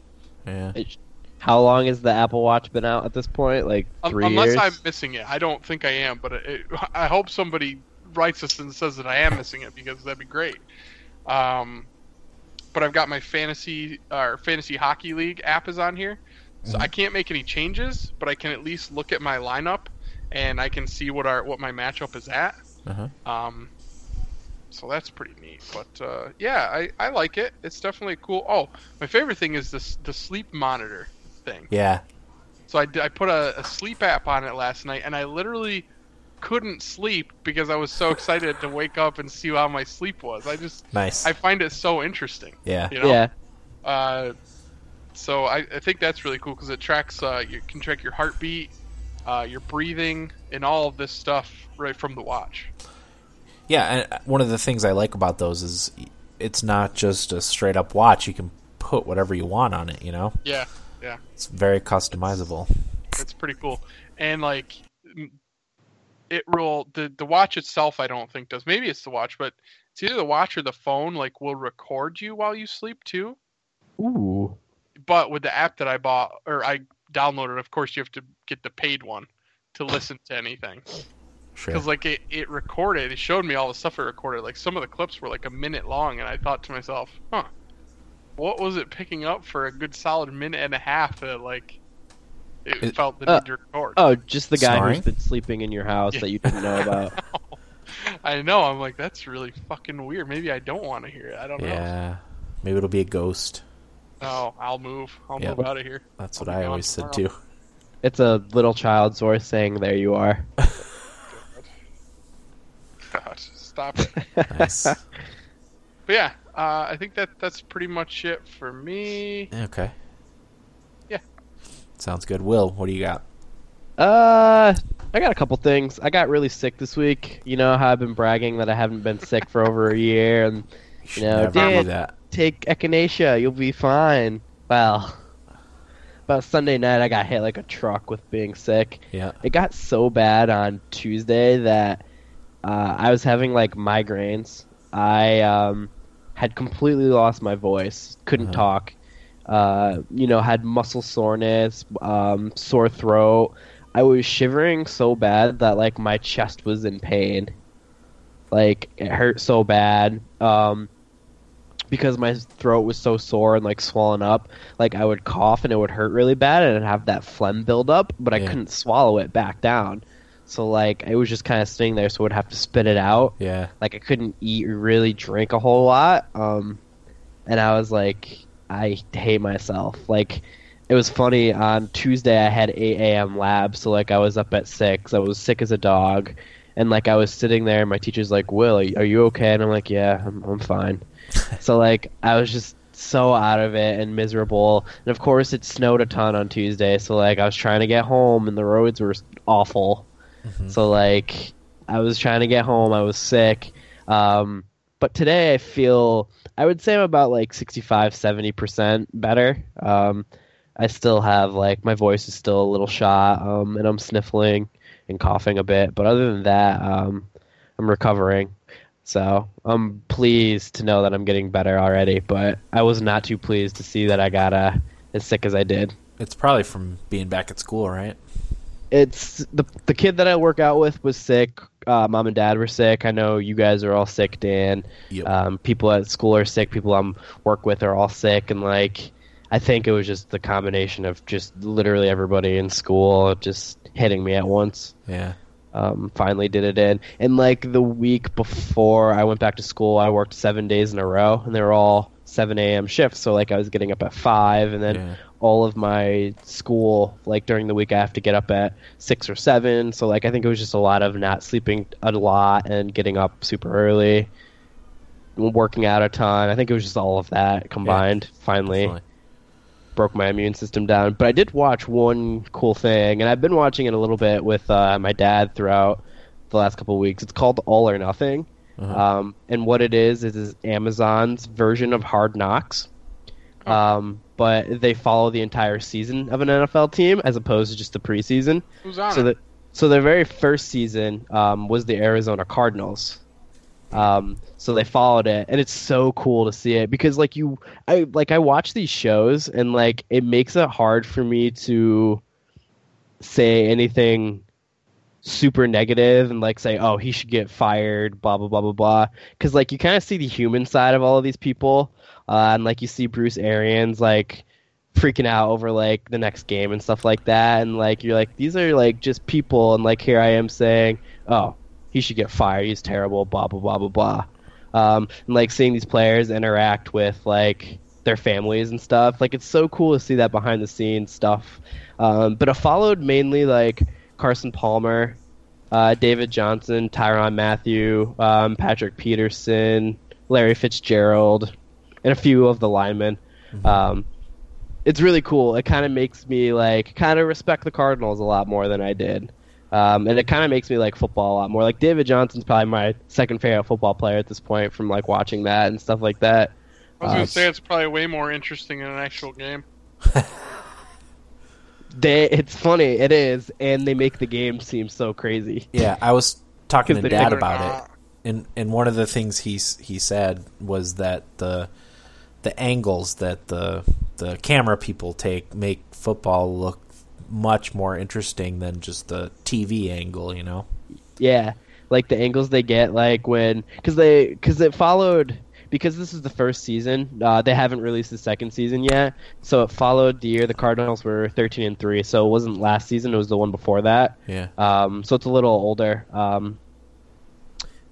Yeah. It, how long has the Apple Watch been out at this point? Like Un- three Unless years. I'm missing it, I don't think I am. But it, it, I hope somebody writes us and says that I am missing it because that'd be great. Um, but I've got my fantasy or fantasy hockey league app is on here, so I can't make any changes, but I can at least look at my lineup and I can see what our what my matchup is at. Uh-huh. Um, so that's pretty neat. But uh, yeah, I, I like it. It's definitely cool. Oh, my favorite thing is this the sleep monitor thing. Yeah. So I, I put a, a sleep app on it last night, and I literally couldn't sleep because I was so excited to wake up and see how my sleep was. I just Nice. I find it so interesting. yeah. You know? Yeah. Uh, so I, I think that's really cool because it tracks uh, you can track your heartbeat, uh, your breathing, and all of this stuff right from the watch. Yeah, and uh, one of the things I like about those is it's not just a straight up watch. You can put whatever you want on it, you know? Yeah, yeah. It's very customizable. It's pretty cool. And like m- it will the the watch itself I don't think does. Maybe it's the watch, but it's either the watch or the phone like will record you while you sleep too. Ooh. But with the app that I bought or I downloaded, of course you have to get the paid one to listen to anything. Sure. Because like it, it recorded, it showed me all the stuff it recorded. Like some of the clips were like a minute long, and I thought to myself, huh, what was it picking up for a good solid minute and a half that like it, It- felt the uh, need to record? Oh, just the guy Snoring? who's been sleeping in your house Yeah. that you didn't know about. I know. I'm like, that's really fucking weird. Maybe I don't want to hear it. I don't know. Yeah. Maybe it'll be a ghost. No, I'll move. I'll Yep. move out of here. That's I'll what I gone always said too. It's a little child's voice saying, "There you are." God, stop it. Nice. but yeah, uh, I think that that's pretty much it for me. Okay. Sounds good. Will, what do you got? Uh, I got a couple things. I got really sick this week. You know how I've been bragging that I haven't been sick for over a year, and You know, Dan- that. take echinacea, you'll be fine. Well, about Sunday night, I got hit like a truck with being sick. Yeah. It got so bad on Tuesday that uh, I was having like migraines. I um, had completely lost my voice, couldn't Uh-huh. talk. Uh, you know, had muscle soreness, um, sore throat. I was shivering so bad that like my chest was in pain. Like it hurt so bad. Um, because my throat was so sore and like swollen up, like I would cough and it would hurt really bad and I'd have that phlegm build up, but I couldn't swallow it back down. So like it was just kind of sitting there, so I would have to spit it out. Yeah. Like I couldn't eat or really drink a whole lot. Um, and I was like, I hate myself. Like it was funny on Tuesday I had 8 a.m. lab, so like I was up at six. I was sick as a dog, and like I was sitting there, and my teacher's like, "Will, are you, okay?" And I'm like, "Yeah, I'm, I'm fine." so like I was just so out of it and miserable. And of course, it snowed a ton on Tuesday, so like I was trying to get home, and the roads were awful. Mhm. So like I was trying to get home. I was sick. Um, but today I feel I would say I'm about like 65 70% better. Um, I still have like my voice is still a little shot um, and I'm sniffling and coughing a bit, but other than that um, I'm recovering. So I'm pleased to know that I'm getting better already, but I was not too pleased to see that I got uh, as sick as I did. It's probably from being back at school, right? it's the the kid that I work out with was sick. Uh, Mom and Dad were sick. I know you guys are all sick, Dan. Yep. Um, people at school are sick. People I'm work with are all sick, and like I think it was just the combination of just literally everybody in school just hitting me at once. yeah. Um, finally did it in, and like the week before I went back to school, I worked seven days in a row, and they were all 7 a.m. shifts. So like I was getting up at five, and then Yeah. All of my school like during the week I have to get up at six or seven. So like I think it was just a lot of not sleeping a lot and getting up super early, working out a ton. I think it was just all of that combined. Finally Definitely. broke my immune system down. But I did watch one cool thing, and I've been watching it a little bit with uh, my dad throughout the last couple of weeks. It's called All or Nothing. Uh-huh. Um, and what it is is, is Amazon's version of Hard Knocks. Um, but they follow the entire season of an NFL team as opposed to just the preseason. Who's on So the so their very first season um, was the Arizona Cardinals. Um, so they followed it, and it's so cool to see it because like you, I like I watch these shows, and like it makes it hard for me to say anything super negative and like say, oh, he should get fired, blah blah blah blah blah. Because like you kind of see the human side of all of these people, uh, and like you see Bruce Arians like freaking out over like the next game and stuff like that, and like you're like these are like just people, and like here I am saying, oh, he should get fired, he's terrible, blah blah blah blah blah. Um, and like seeing these players interact with like their families and stuff, like it's so cool to see that behind the scenes stuff. Um, but it followed mainly like Carson Palmer, uh, David Johnson, Tyrann Mathieu, um, Patrick Peterson, Larry Fitzgerald, and a few of the linemen. Um, it's really cool. It kind of makes me like kind of respect the Cardinals a lot more than I did. Um, and it kind of makes me like football a lot more. Like David Johnson's probably my second favorite football player at this point from like watching that and stuff like that. I was gonna uh, say it's probably way more interesting than an actual game. They, it's funny, it is, and they make the game seem so crazy. Yeah, I was talking to Dad about out. it, and and one of the things he he said was that the the angles that the the camera people take make football look much more interesting than just the TV angle. You know? Yeah, like the angles they get, like when because they because it followed because this is the first season. Uh, they haven't released the second season yet, so it followed the year the Cardinals were thirteen and three. So it wasn't last season; it was the one before that. Yeah. Um, so it's a little older. Um,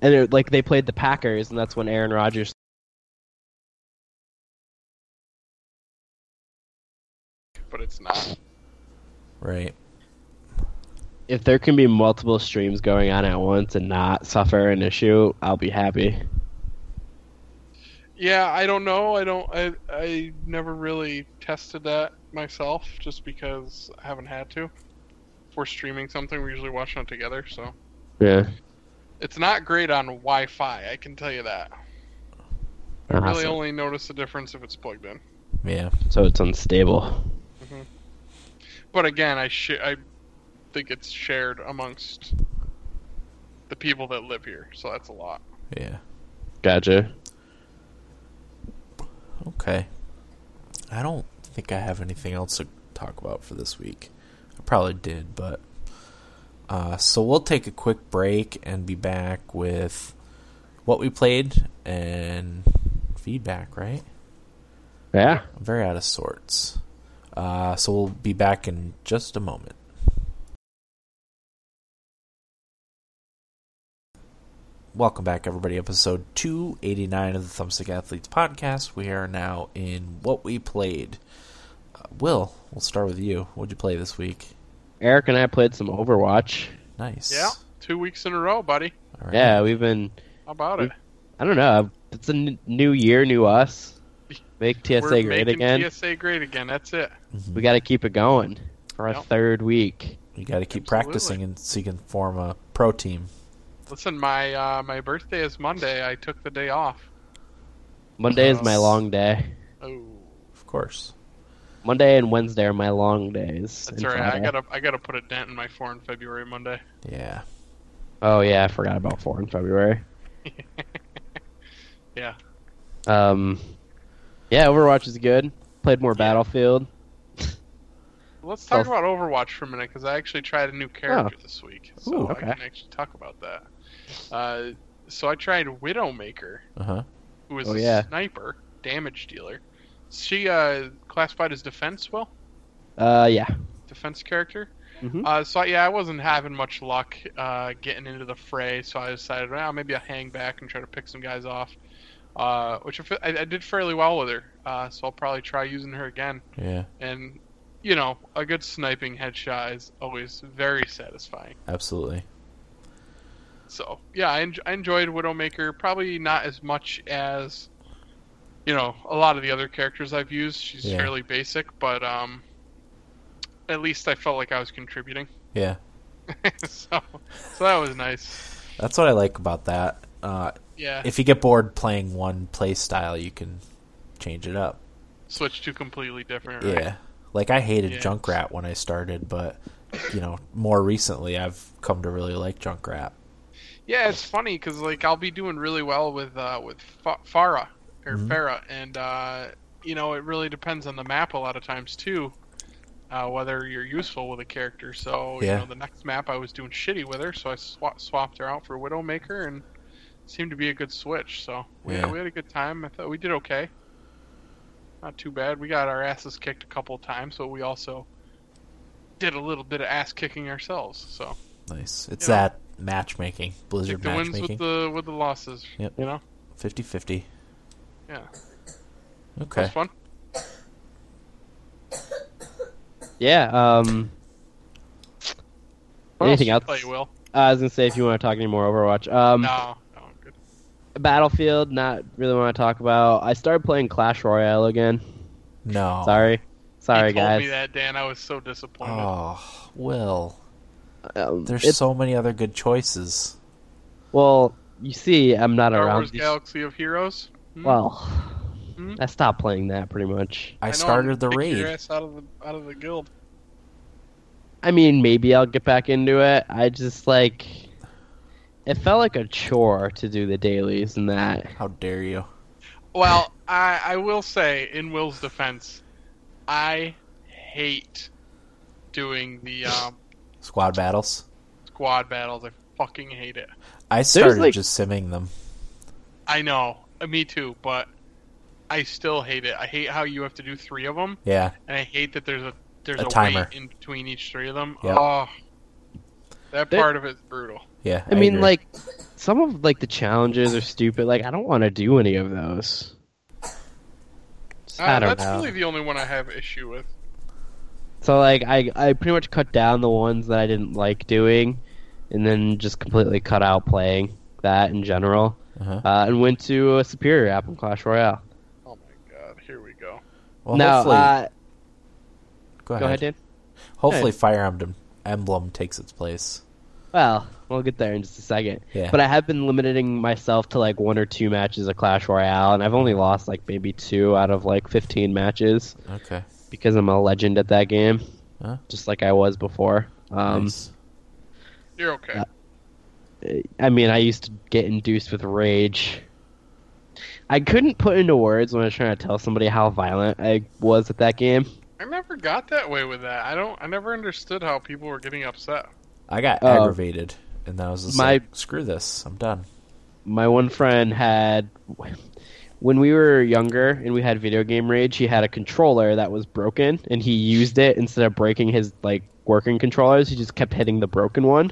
and it, like they played the Packers, and that's when Aaron Rodgers. But it's not. Right. If there can be multiple streams going on at once and not suffer an issue, I'll be happy. Yeah, I don't know. I don't. I I never really tested that myself, just because I haven't had to. If we're streaming something, we're usually watching it together, so Yeah. it's not great on Wi-Fi. I can tell you that. I really only notice the difference if it's plugged in. Yeah. So it's unstable. But again, I sh- I think it's shared amongst the people that live here, so that's a lot. Yeah. Gotcha. Okay. I don't think I have anything else to talk about for this week. I probably did, but uh, so we'll take a quick break and be back with what we played and feedback. Right? Yeah. I'm very out of sorts. Uh, so we'll be back in just a moment. Welcome back, everybody. Episode 289 of the Thumbstick Athletes podcast. We are now in what we played. Uh, Will, we'll start with you. What'd you play this week? Eric and I played some Overwatch. Nice. Yeah, two weeks in a row, buddy. All right. Yeah, we've been. How about it? I don't know. It's a n- new year, new us. Make TSA We're great making again. TSA great again. That's it. We got to keep it going for our Yep. third week. You got to keep Absolutely. practicing and so you can form a pro team. Listen, my uh, my birthday is Monday. I took the day off. Monday is my long day. Oh, Of course. Monday and Wednesday are my long days. that's and all right. I gotta I gotta put a dent in my four in February Monday. Yeah. Oh yeah, I forgot about four in February. Yeah. Um, yeah, Overwatch is good. Played more Battlefield. Let's talk So- about Overwatch for a minute because I actually tried a new character this week, so Ooh, I okay. can actually talk about that. Uh, so I tried Widowmaker, Uh huh. who is Oh, a yeah. sniper, damage dealer. She uh, classified as defense, Will, Uh, yeah. defense character. Mhm. Uh, so yeah, I wasn't having much luck uh, getting into the fray, so I decided, well, maybe I'll hang back and try to pick some guys off. Uh, which I, I, I did fairly well with her, uh, so I'll probably try using her again. Yeah. And you know, a good sniping headshot is always very satisfying. Absolutely. So yeah, I, en- I enjoyed Widowmaker. Probably not as much as you know a lot of the other characters I've used. She's Yeah. fairly basic, but um, at least I felt like I was contributing. Yeah. so so that was nice. That's what I like about that. Uh, Yeah, if you get bored playing one play style, you can change it up. switch to completely different. Right? Yeah. Like I hated Yeah. Junkrat when I started, but you know, more recently I've come to really like Junkrat. Yeah, it's funny because like I'll be doing really well with uh, with Fa- Pharah or Mhm. Pharah, and uh, you know it really depends on the map a lot of times too, uh, whether you're useful with a character. So Yeah. you know the next map I was doing shitty with her, so I swa- swapped her out for Widowmaker, and seemed to be a good switch. So we, Yeah. we had a good time. I thought we did okay. Not too bad. We got our asses kicked a couple of times, but we also did a little bit of ass kicking ourselves. So Nice. It's Yeah. that matchmaking, Blizzard take the wins with the with the losses. Yep. You know. 50-50. Yeah. Okay. That's fun. Yeah. Um. What Anything else else? Play Will? I was gonna say if you want to talk any more Overwatch. Um, no, no, I'm good. Battlefield, not really want to talk about. I started playing Clash Royale again. No. Sorry, sorry you told guys. me that, Dan. I was so disappointed. Oh, Will. Um, There's it's- so many other good choices. well, you see, I'm not Star around. Wars these- Galaxy of Heroes. Hmm? Well, Hmm? I stopped playing that pretty much. I, I'm started the kicking Your raid. ass out of the out of the guild. I mean, maybe I'll get back into it. I just like it felt like a chore to do the dailies and that. How dare you? Well, I I will say, in Will's defense, I hate doing the um, Squad battles. squad battles. I fucking hate it. I started like- just simming them. I know, uh, me too, but I still hate it. I hate how you have to do three of them, Yeah. and I hate that there's a there's A a, timer. wait in between each three of them. Yep. Oh, that There- part of it's brutal. Yeah. I, mean, agree. like some of like the challenges are stupid. Like I don't want to do any of those. Just- Uh, I don't that's know. really the only one I have issue with. So like I I pretty much cut down the ones that I didn't like doing, and then just completely cut out playing that in general. Uh-huh. uh, and went to a superior app in Clash Royale. Oh my god, here we go. Well, now, hopefully, uh, go ahead. go ahead, Dan. Hopefully, Fire Emblem Emblem takes its place. Well, we'll get there in just a second. Yeah. But I have been limiting myself to like one or two matches of Clash Royale, and I've only lost like maybe two out of like 15 matches Okay. because I'm a legend at that game, Huh? just like I was before. Um, nice. You're okay. Uh, I mean, I used to get induced with rage. I couldn't put into words when I was trying to tell somebody how violent I was at that game. I never got that way with that. I don't. I never understood how people were getting upset. I got uh, aggravated, and then I was just my- like, "Screw this! I'm done." my one friend had when we were younger and we had video game rage he had a controller that was broken and he used it instead of breaking his like working controllers he just kept hitting the broken one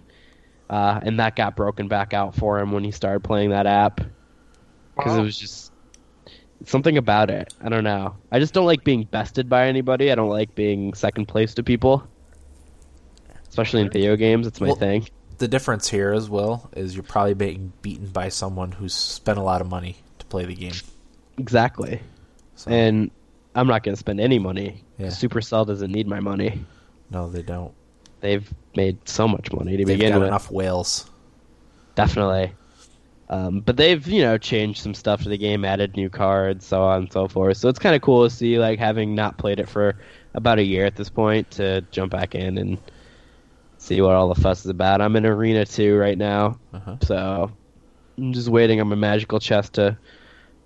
uh, and that got broken back out for him when he started playing that app because Wow. it was just something about it i don't know i just don't like being bested by anybody i don't like being second place to people especially in video games it's my Well- thing The difference here as well is you're probably being beaten by someone who's spent a lot of money to play the game. exactly So, and I'm not going to spend any money. Yeah. Supercell doesn't need my money. no, they don't. They've made so much money to They've begin got with. enough whales. Definitely. Um, but they've you know changed some stuff to the game, added new cards, so on and so forth. So it's kind of cool to see like having not played it for about a year at this point to jump back in and see what all the fuss is about. I'm in Arena two right now, Uh-huh. so I'm just waiting on my magical chest to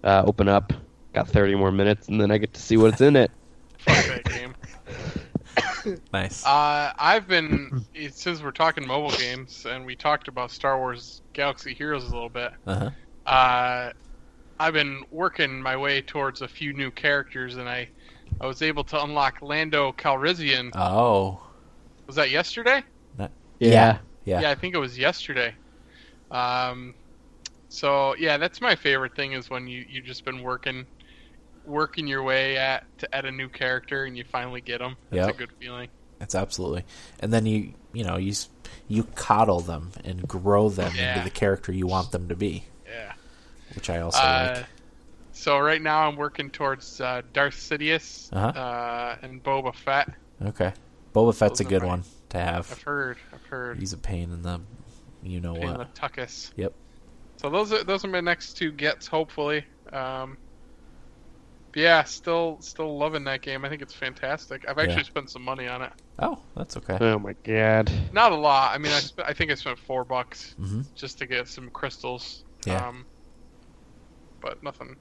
uh, open up. Got 30 more minutes, and then I get to see what's in it. Fuck that game. Nice. Uh, I've been since we're talking mobile games, and we talked about Star Wars Galaxy Heroes a little bit. Uh-huh. Uh, I've been working my way towards a few new characters, and I, I was able to unlock Lando Calrissian. Oh. Was that yesterday? Not, Yeah. yeah. Yeah, I think it was yesterday. Um, so yeah, that's my favorite thing is when you you just been working, working your way at to at a new character and you finally get them. That's Yep. a good feeling. That's absolutely. And then you, you know, you you coddle them and grow them Yeah. into the character you want them to be, Yeah. which I also Uh, like. so right now I'm working towards uh, Darth Sidious Uh-huh. uh, and Boba Fett. Okay. Boba Fett's a those are good my- one to have. I've heard. I've heard. He's a pain in the, you know Pain in what. the tuckus. Yep. So those are those are my next two gets, hopefully. Um, yeah, still still loving that game. I think it's fantastic. I've actually Yeah. spent some money on it. Oh, that's okay. Oh my god. Not a lot. I mean, I sp- I think I spent four bucks hmm just to get some crystals. Yeah. Um, but nothing.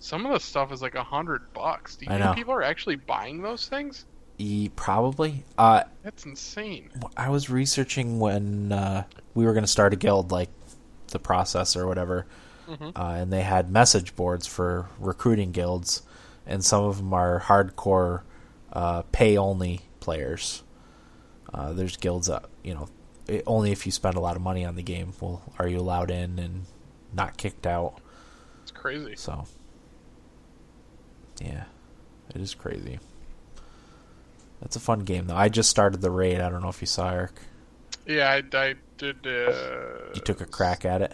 Some of the stuff is like a hundred bucks. Do you I think know. people are actually buying those things? E, probably. Uh, That's insane. I was researching when uh, we were going to start a guild, like the process or whatever, Mhm. uh, and they had message boards for recruiting guilds, and some of them are hardcore uh, pay only players. Uh, there's guilds that you know it, only if you spend a lot of money on the game will are you allowed in and not kicked out. It's crazy. So yeah, it is crazy. That's a fun game though. I just started the raid. I don't know if you saw Eric. Yeah, I, I did. Uh, You took a crack at it.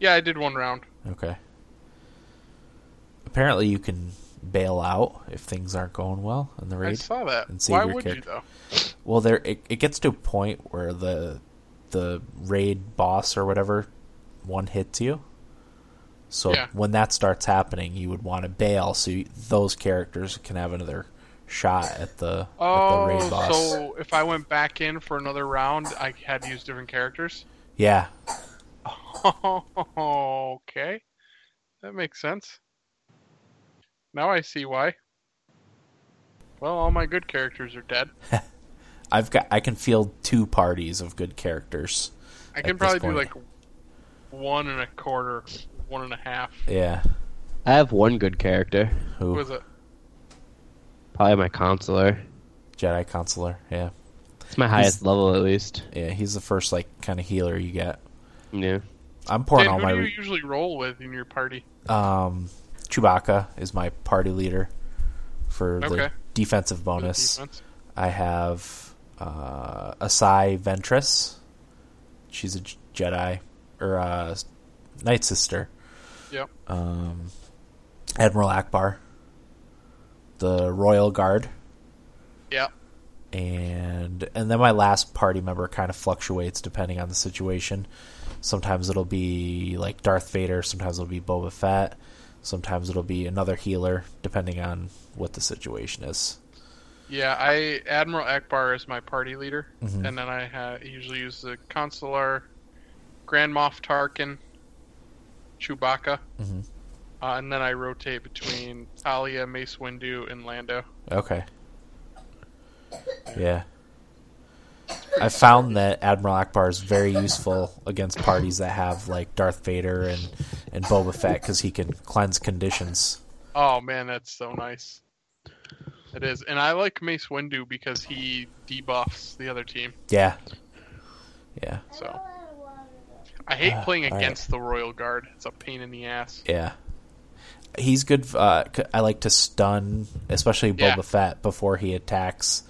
Yeah, I did one round. Okay. Apparently, you can bail out if things aren't going well in the raid. I saw that. and save Why your would character. you though? Well, there it, it gets to a point where the the raid boss or whatever one hits you. So Yeah. when that starts happening, you would want to bail so you, those characters can have another shot at the at the Oh, raid boss. so if I went back in for another round, I had to use different characters. Yeah, okay, that makes sense. Now I see why. Well, all my good characters are dead. I've got I can field two parties of good characters. I can probably do like one and a quarter, one and a half. Yeah, I have one good character. Who who is it? Probably my consular. Jedi Consular. Yeah, It's my highest level at least. yeah, he's the first like kind of healer you get. Yeah. I'm pouring Dan, all who my do you usually roll with in your party? um, Chewbacca is my party leader for the defensive bonus. Defense? I have uh, Asajj Ventress. She's a Jedi, or uh, Night Sister. Yep. Um, Admiral Ackbar. The Royal Guard. Yeah. and and then my last party member kind of fluctuates depending on the situation. Sometimes it'll be like Darth Vader, sometimes it'll be Boba Fett, sometimes it'll be another healer, depending on what the situation is. Yeah, I Admiral Ackbar is my party leader, Mhm. and then I ha- usually use the Consular, Grand Moff Tarkin, Chewbacca, Mhm. Uh, and then I rotate between Talia, Mace Windu, and Lando. Okay. Yeah. I found that Admiral Ackbar is very useful against parties that have like Darth Vader and and Boba Fett because he can cleanse conditions. Oh man, that's so nice. It is, and I like Mace Windu because he debuffs the other team. Yeah. Yeah. So I hate Uh, playing against the Royal Guard. It's a pain in the ass. Yeah. He's good. Uh, c- I like to stun, especially Boba Yeah. Fett before he attacks.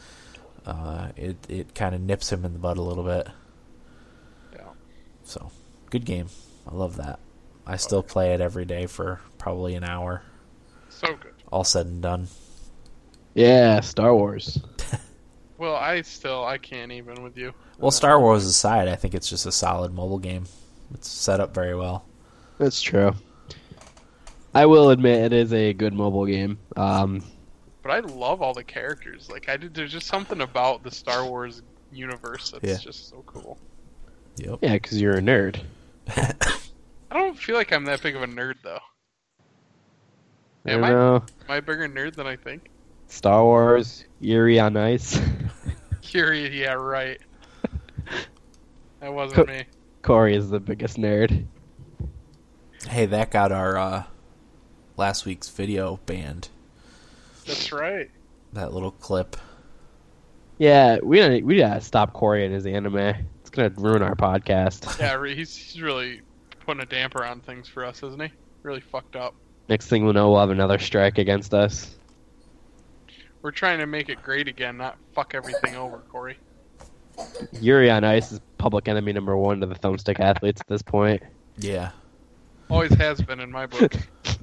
Uh, it it kind of nips him in the butt a little bit. Yeah. So, good game. I love that. I still play it every day for probably an hour. So good. All said and done. Yeah, Star Wars. Well, I still I can't even with you. Well, Star Wars aside, I think it's just a solid mobile game. It's set up very well. That's true. I will admit it is a good mobile game. Um, But I love all the characters. Like I did, there's just something about the Star Wars universe that's Yeah. just so cool. Yep. yeah, because you're a nerd. I don't feel like I'm that big of a nerd though. I Am I? Am I a bigger nerd than I think? Star Wars, Yuri on Ice. Curious, yeah, right. That wasn't me. Corey is the biggest nerd. Hey, that got our uh, last week's video banned. That's right. That little clip. Yeah, we gotta, we gotta stop Corey and his anime. It's gonna ruin our podcast. Yeah, he's he's really putting a damper on things for us, isn't he? Really fucked up. Next thing we'll know, we'll have another strike against us. We're trying to make it great again, not fuck everything over, Corey. Yuri on Ice is public enemy number one to the thumbstick athletes at this point. Yeah. Always has been in my book.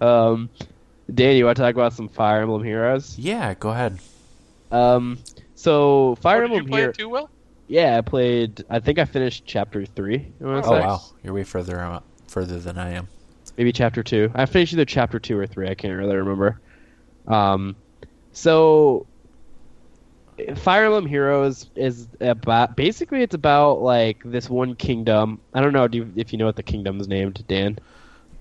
Um, Dan, you want to talk about some Fire Emblem Heroes? Yeah, go ahead. Um, so Fire Oh, did you Emblem play Hero. it too, Will? Yeah, I played. I think I finished chapter three. I wanna Oh, Oh, say. wow. You're way further uh, further than I am. maybe chapter two. I finished either chapter two or three. I can't really remember. Um, so Fire Emblem Heroes is about basically it's about like this one kingdom. I don't know do you, if you know what the kingdom's named, Dan.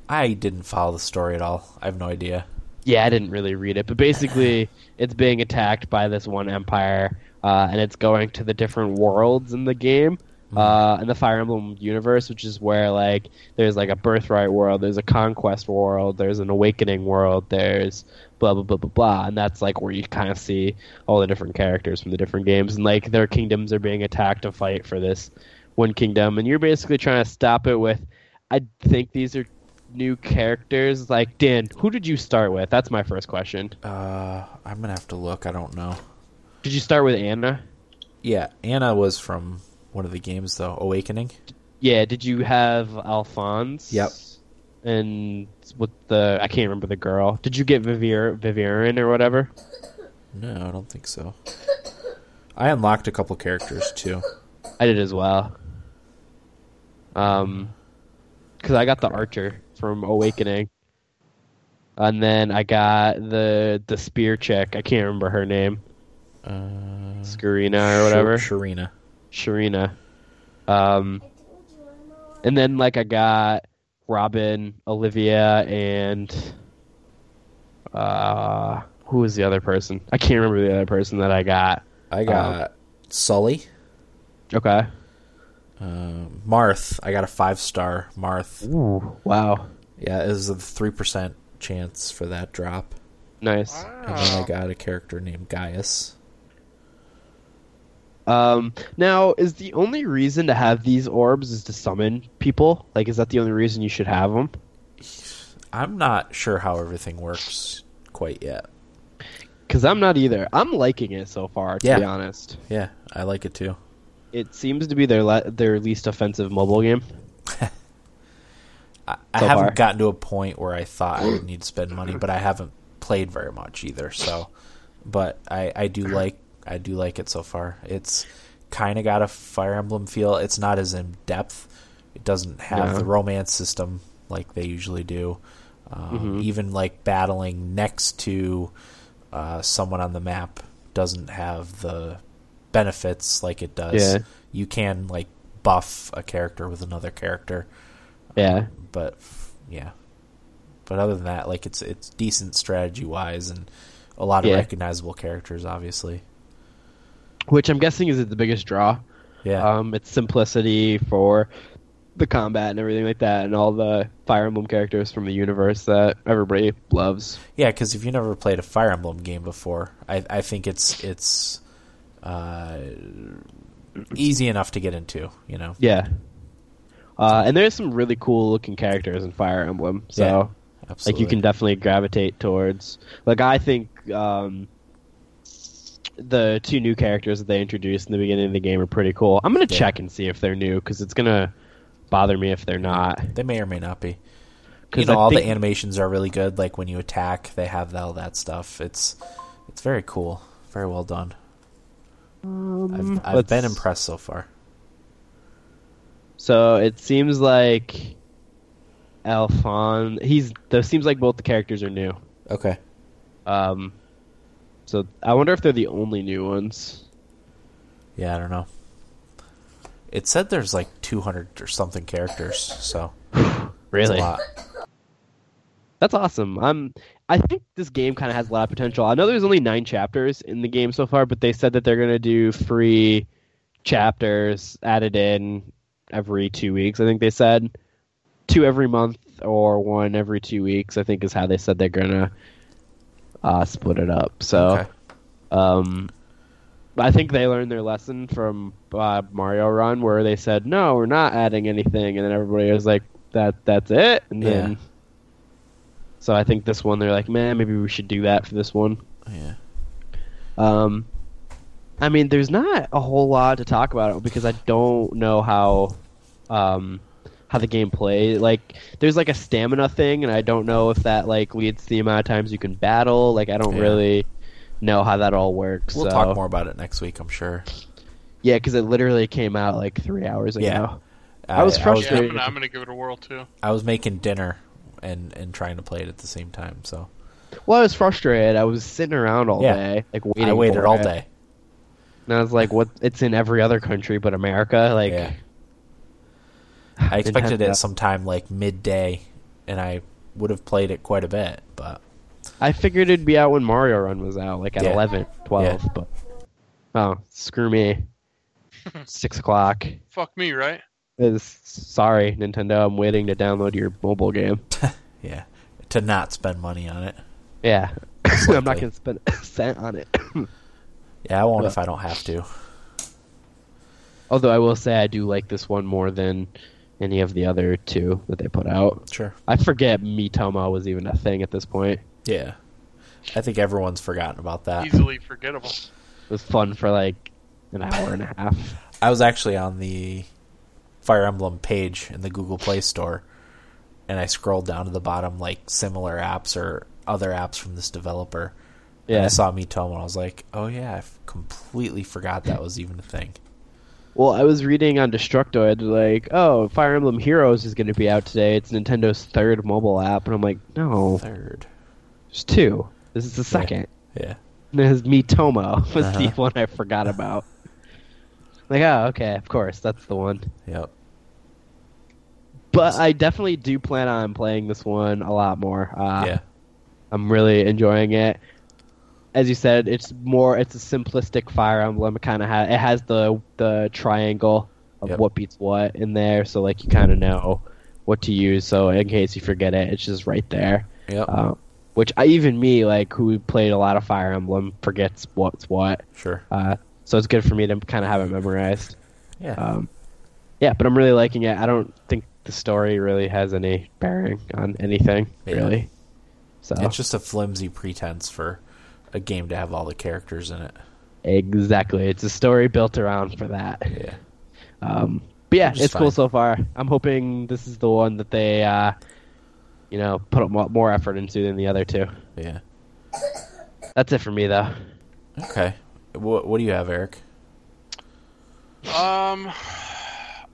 I didn't follow the story at all. I have no idea. Yeah, I didn't really read it, but basically it's being attacked by this one empire, uh, and it's going to the different worlds in the game. Uh, in the Fire Emblem universe, which is where like there's like a birthright world, there's a conquest world, there's an awakening world, there's blah blah blah blah blah, and that's like where you kind of see all the different characters from the different games, and like their kingdoms are being attacked to fight for this one kingdom, and you're basically trying to stop it with. I think these are new characters. Like Dan, who did you start with? That's my first question. Uh, I'm gonna have to look. I don't know. Did you start with Anna? Yeah, Anna was from one of the games though. Awakening. Yeah. Did you have Alphonse? Yep. And with the I can't remember the girl. Did you get Vivier Vivian or whatever? No, I don't think so. I unlocked a couple characters too. I did as well. Um, because I got the archer from Awakening, and then I got the the spear chick. I can't remember her name, Uh, Scarina or whatever. Sh- Sharena. Sharena. Um, and then like I got Robin, Olivia, and uh, who was the other person? I can't remember the other person that I got. I got Sully. Okay. Um, Marth. I got a five star Marth. Ooh, wow, Yeah, it was a three percent chance for that drop. nice. And then I got a character named Gaius. Um, now is the only reason to have these orbs is to summon people? Like, is that the only reason you should have them? I'm not sure how everything works quite yet. Because I'm not either. I'm liking it so far, to Yeah. be honest. Yeah, I like it too. It seems to be their le- their least offensive mobile game. I, I So haven't far. gotten to a point where I thought I would need to spend money, but I haven't played very much either. So, but I, I do like I do like it so far. It's kind of got a Fire Emblem feel. It's not as in depth. It doesn't have the romance system like they usually do. Um, Mhm. Even like battling next to uh, someone on the map doesn't have the benefits like it does. Yeah. You can like buff a character with another character Yeah, but yeah. But other than that, like it's it's decent strategy wise and a lot of Yeah. recognizable characters, obviously. which I'm guessing is the biggest draw. Yeah, Um, it's simplicity for the combat and everything like that, and all the Fire Emblem characters from the universe that everybody loves. yeah. Because if you never played a Fire Emblem game before, I I think it's it's uh, easy enough to get into. You know. Yeah. Uh, and there's some really cool looking characters in Fire Emblem, so Yeah, like you can definitely gravitate towards. Like I think um, the two new characters that they introduced in the beginning of the game are pretty cool. I'm gonna Yeah. check and see if they're new because it's gonna bother me if they're not. They may or may not be. You 'Cause know, all think- the animations are really good. Like when you attack, they have all that stuff. It's it's very cool, very well done. I've, I've been impressed so far. So it seems like Alphon. He's. It seems like both the characters are new. Okay. Um, so I wonder if they're the only new ones. Yeah, I don't know. It said there's like 200 or something characters, so it's a Really? That's awesome. I'm. I think this game kind of has a lot of potential. I know there's only nine chapters in the game so far, but they said that they're gonna do free chapters added in every two weeks. I think they said two every month or one every two weeks. I think is how they said they're gonna uh, split it up. So, Okay. um, I think they learned their lesson from uh, Mario Run, where they said no, we're not adding anything, and then everybody was like, "That that's it," and Yeah. then. So I think this one they're like, man, maybe we should do that for this one. Yeah. Um, I mean, there's not a whole lot to talk about it because I don't know how, um, how the game plays. Like, there's like a stamina thing, and I don't know if that like leads to the amount of times you can battle. Like, I don't Yeah. really know how that all works. We'll so- talk more about it next week, I'm sure. Yeah, because it literally came out like three hours ago. Yeah. I was Yeah, frustrated. I'm gonna, I'm gonna give it a whirl too. I was making dinner and and trying to play it at the same time, so Well, I was frustrated. I was sitting around all Yeah. day, like waiting. I waited for all it. day. and I was like, "What? It's in every other country but America." Like, yeah. I expected Nintendo. it sometime like midday, and I would have played it quite a bit, but I figured it'd be out when Mario Run was out, like at Yeah. eleven, twelve. 11, 12, Yeah. but oh, screw me. Six o'clock. Fuck me, right? Is sorry, Nintendo. I'm waiting to download your mobile game. yeah, to not spend money on it. Yeah, I'm not gonna spend a cent on it. Yeah, I won't Well- if I don't have to. Although I will say I do like this one more than any of the other two that they put out. Sure. I forget Miitomo was even a thing at this point. Yeah. I think everyone's forgotten about that. Easily forgettable. It was fun for like an hour and a half. I was actually on the Fire Emblem page in the Google Play Store, and I scrolled down to the bottom, like similar apps or other apps from this developer. And Yeah. I saw Miitomo, and I was like, "Oh yeah, I completely forgot that was even a thing." Well, I was reading on Destructoid like, oh, Fire Emblem Heroes is going to be out today. It's Nintendo's third mobile app, and I'm like, no, Third, there's two. This is the second. yeah, And There's Miitomo was the Uh-huh. one I forgot about. Like, oh, okay, of course, that's the one. yep, But I definitely do plan on playing this one a lot more. Uh, yeah, I'm really enjoying it. As you said, it's more it's a simplistic Fire Emblem. It kind of ha- it has the the triangle of Yep. what beats what in there, so like you kind of know what to use. So in case you forget it, it's just right there. yep, Uh, which I, even me, like who played a lot of Fire Emblem, forgets what's what. sure, Uh, so it's good for me to kind of have it memorized. yeah, Um, yeah, but I'm really liking it. I don't think the story really has any bearing on anything, Yeah. really. So it's just a flimsy pretense for a game to have all the characters in it. Exactly. It's a story built around for that. Yeah. Um, but yeah, Which is it's cool so far. I'm hoping this is the one that they, uh, you know, put more effort into than the other two. Yeah. That's it for me, though. Okay. What What do you have, Eric? Um,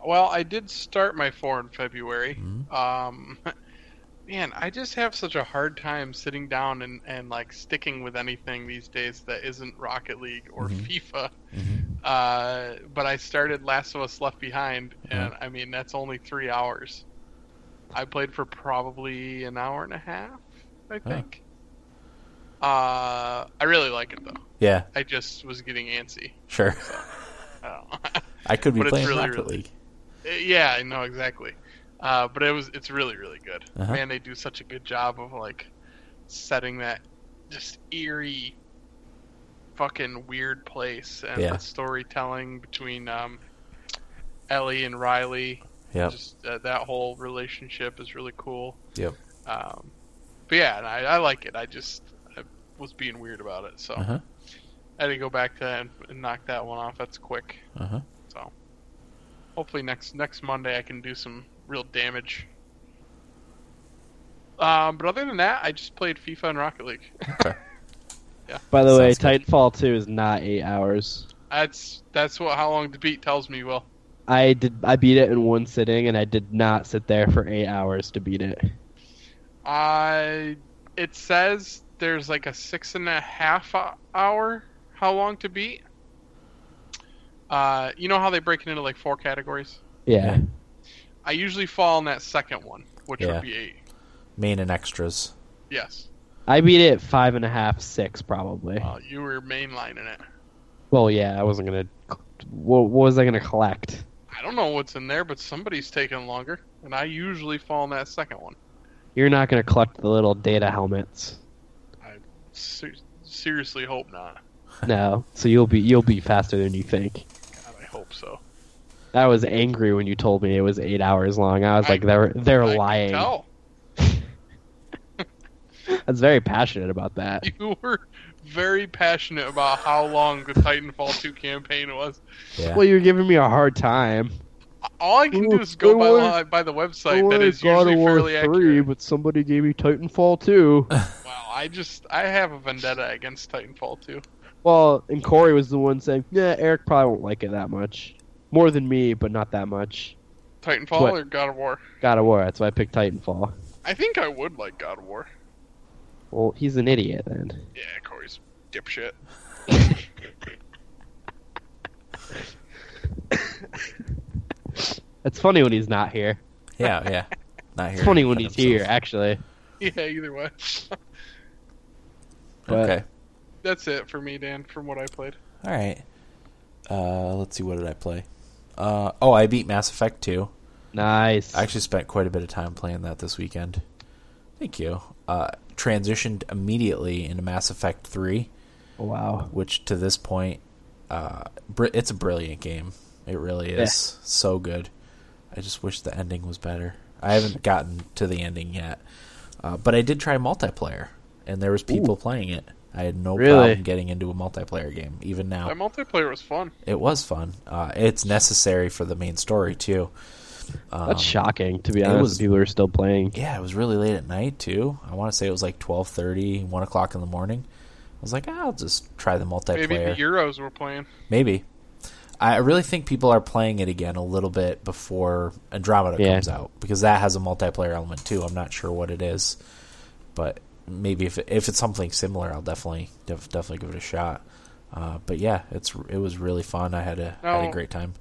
well, I did start my four in February. Mhm. Um, man, I just have such a hard time sitting down and, and like sticking with anything these days that isn't Rocket League or Mhm. FIFA. Mhm. Uh, but I started Last of Us Left Behind, and Uh-huh. I mean that's only three hours. I played for probably an hour and a half, I think. Uh, I really like it though. Yeah. I just was getting antsy. Sure. I don't know. I could be But playing really, Rocket really- League. Yeah, I know exactly. Uh, but it was it's really really good. Uh-huh. Man, they do such a good job of like setting that just eerie, fucking weird place and Yeah. the storytelling between um, Ellie and Riley. Yep. Just uh, that whole relationship is really cool. Yep. Um, but yeah, and I, I like it. I just I was being weird about it, so Uh huh. I had to go back to that and, and knock that one off. That's quick. Uh huh. So hopefully next next Monday I can do some real damage. Um, but other than that, I just played FIFA and Rocket League. Okay. By the way, good. Titanfall 2 is not eight hours. that's that's what how long to beat tells me. Will I did. I beat it in one sitting, and I did not sit there for eight hours to beat it. I it says there's like a six and a half hour how long to beat. Uh, you know how they break it into like four categories. Yeah. I usually fall in that second one, which Yeah. would be eight. Main and extras. Yes. I beat it five and a half, six probably. Uh, you were mainlining it. Well, yeah, I wasn't gonna. What, what was I gonna collect? I don't know what's in there, but somebody's taking longer, and I usually fall in that second one. You're not gonna collect the little data helmets. Ser- seriously, hope not. No, so you'll be you'll be faster than you think. God, I hope so. I was angry when you told me it was eight hours long. I was I- like, they're they're I can lying. tell. I was very passionate about that. You were very passionate about how long the Titanfall 2 campaign was. Yeah. Well, you're giving me a hard time. All I can do is go by, wanted- by the website that is usually fairly accurate. but somebody gave me Titanfall 2. Wow, I just I have a vendetta against Titanfall 2. Well, and Corey was the one saying, "Yeah, Eric probably won't like it that much, more than me, but not that much." Titanfall What? or God of War? God of War. That's why I picked Titanfall. I think I would like God of War. Well, he's an idiot then. Yeah, Corey's dipshit. It's funny when he's not here. Yeah. Yeah. Not here. It's funny when defend he's here, actually. Yeah, either way. But- Okay. That's it for me, Dan, from what I played. All right. Uh, let's see. What did I play? Uh, oh, I beat Mass Effect 2. Nice. I actually spent quite a bit of time playing that this weekend. Thank you. Uh, transitioned immediately into Mass Effect 3, wow. which to this point, uh, br- it's a brilliant game. It really is so good. I just wish the ending was better. I haven't gotten to the ending yet, uh, but I did try multiplayer, and there was people playing it. I had no Really? problem getting into a multiplayer game, even now. That multiplayer was fun. It was fun. Uh, it's necessary for the main story too. Um, That's shocking, to be honest. was- people are still playing. Yeah, it was really late at night too. I want to say it was like 12:30, 1 o'clock in the morning. I was like, I'll just try the multiplayer. Maybe the Euros were playing. Maybe. I really think people are playing it again a little bit before Andromeda Yeah. comes out because that has a multiplayer element too. I'm not sure what it is, but maybe if if it's something similar, I'll definitely def- definitely give it a shot. Uh, but yeah, it's it was really fun. I had a had a great time.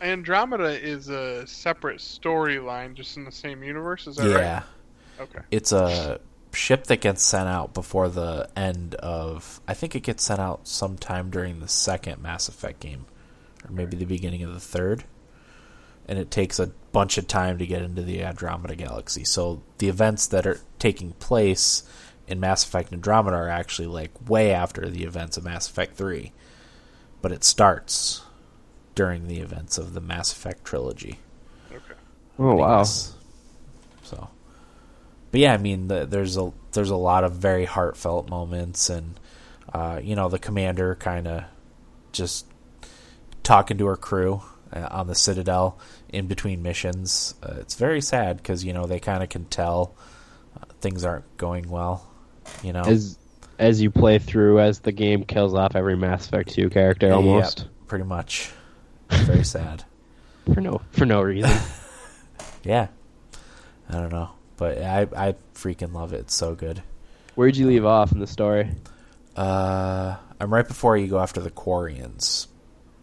Andromeda is a separate storyline, just in the same universe. Is that Yeah. right? Okay. it's a ship that gets sent out before the end of I think it gets sent out sometime during the second Mass Effect game or maybe the beginning of the third and it takes a bunch of time to get into the Andromeda galaxy so the events that are taking place in Mass Effect Andromeda are actually like way after the events of Mass Effect 3 but it starts during the events of the Mass Effect trilogy Okay. Oh, wow. So, but yeah, I mean, the, there's a there's a lot of very heartfelt moments, and uh, you know, the commander kind of just talking to her crew uh, on the Citadel in between missions. Uh, it's very sad because you know they kind of can tell uh, things aren't going well. You know, As as you play through, as the game kills off every Mass Effect 2 character almost Yep, pretty much. Very sad. for no for no reason. Yeah, I don't know, but I I freaking love it. It's so good. Where'd you leave off in the story? Uh, I'm right before you go after the Quarians,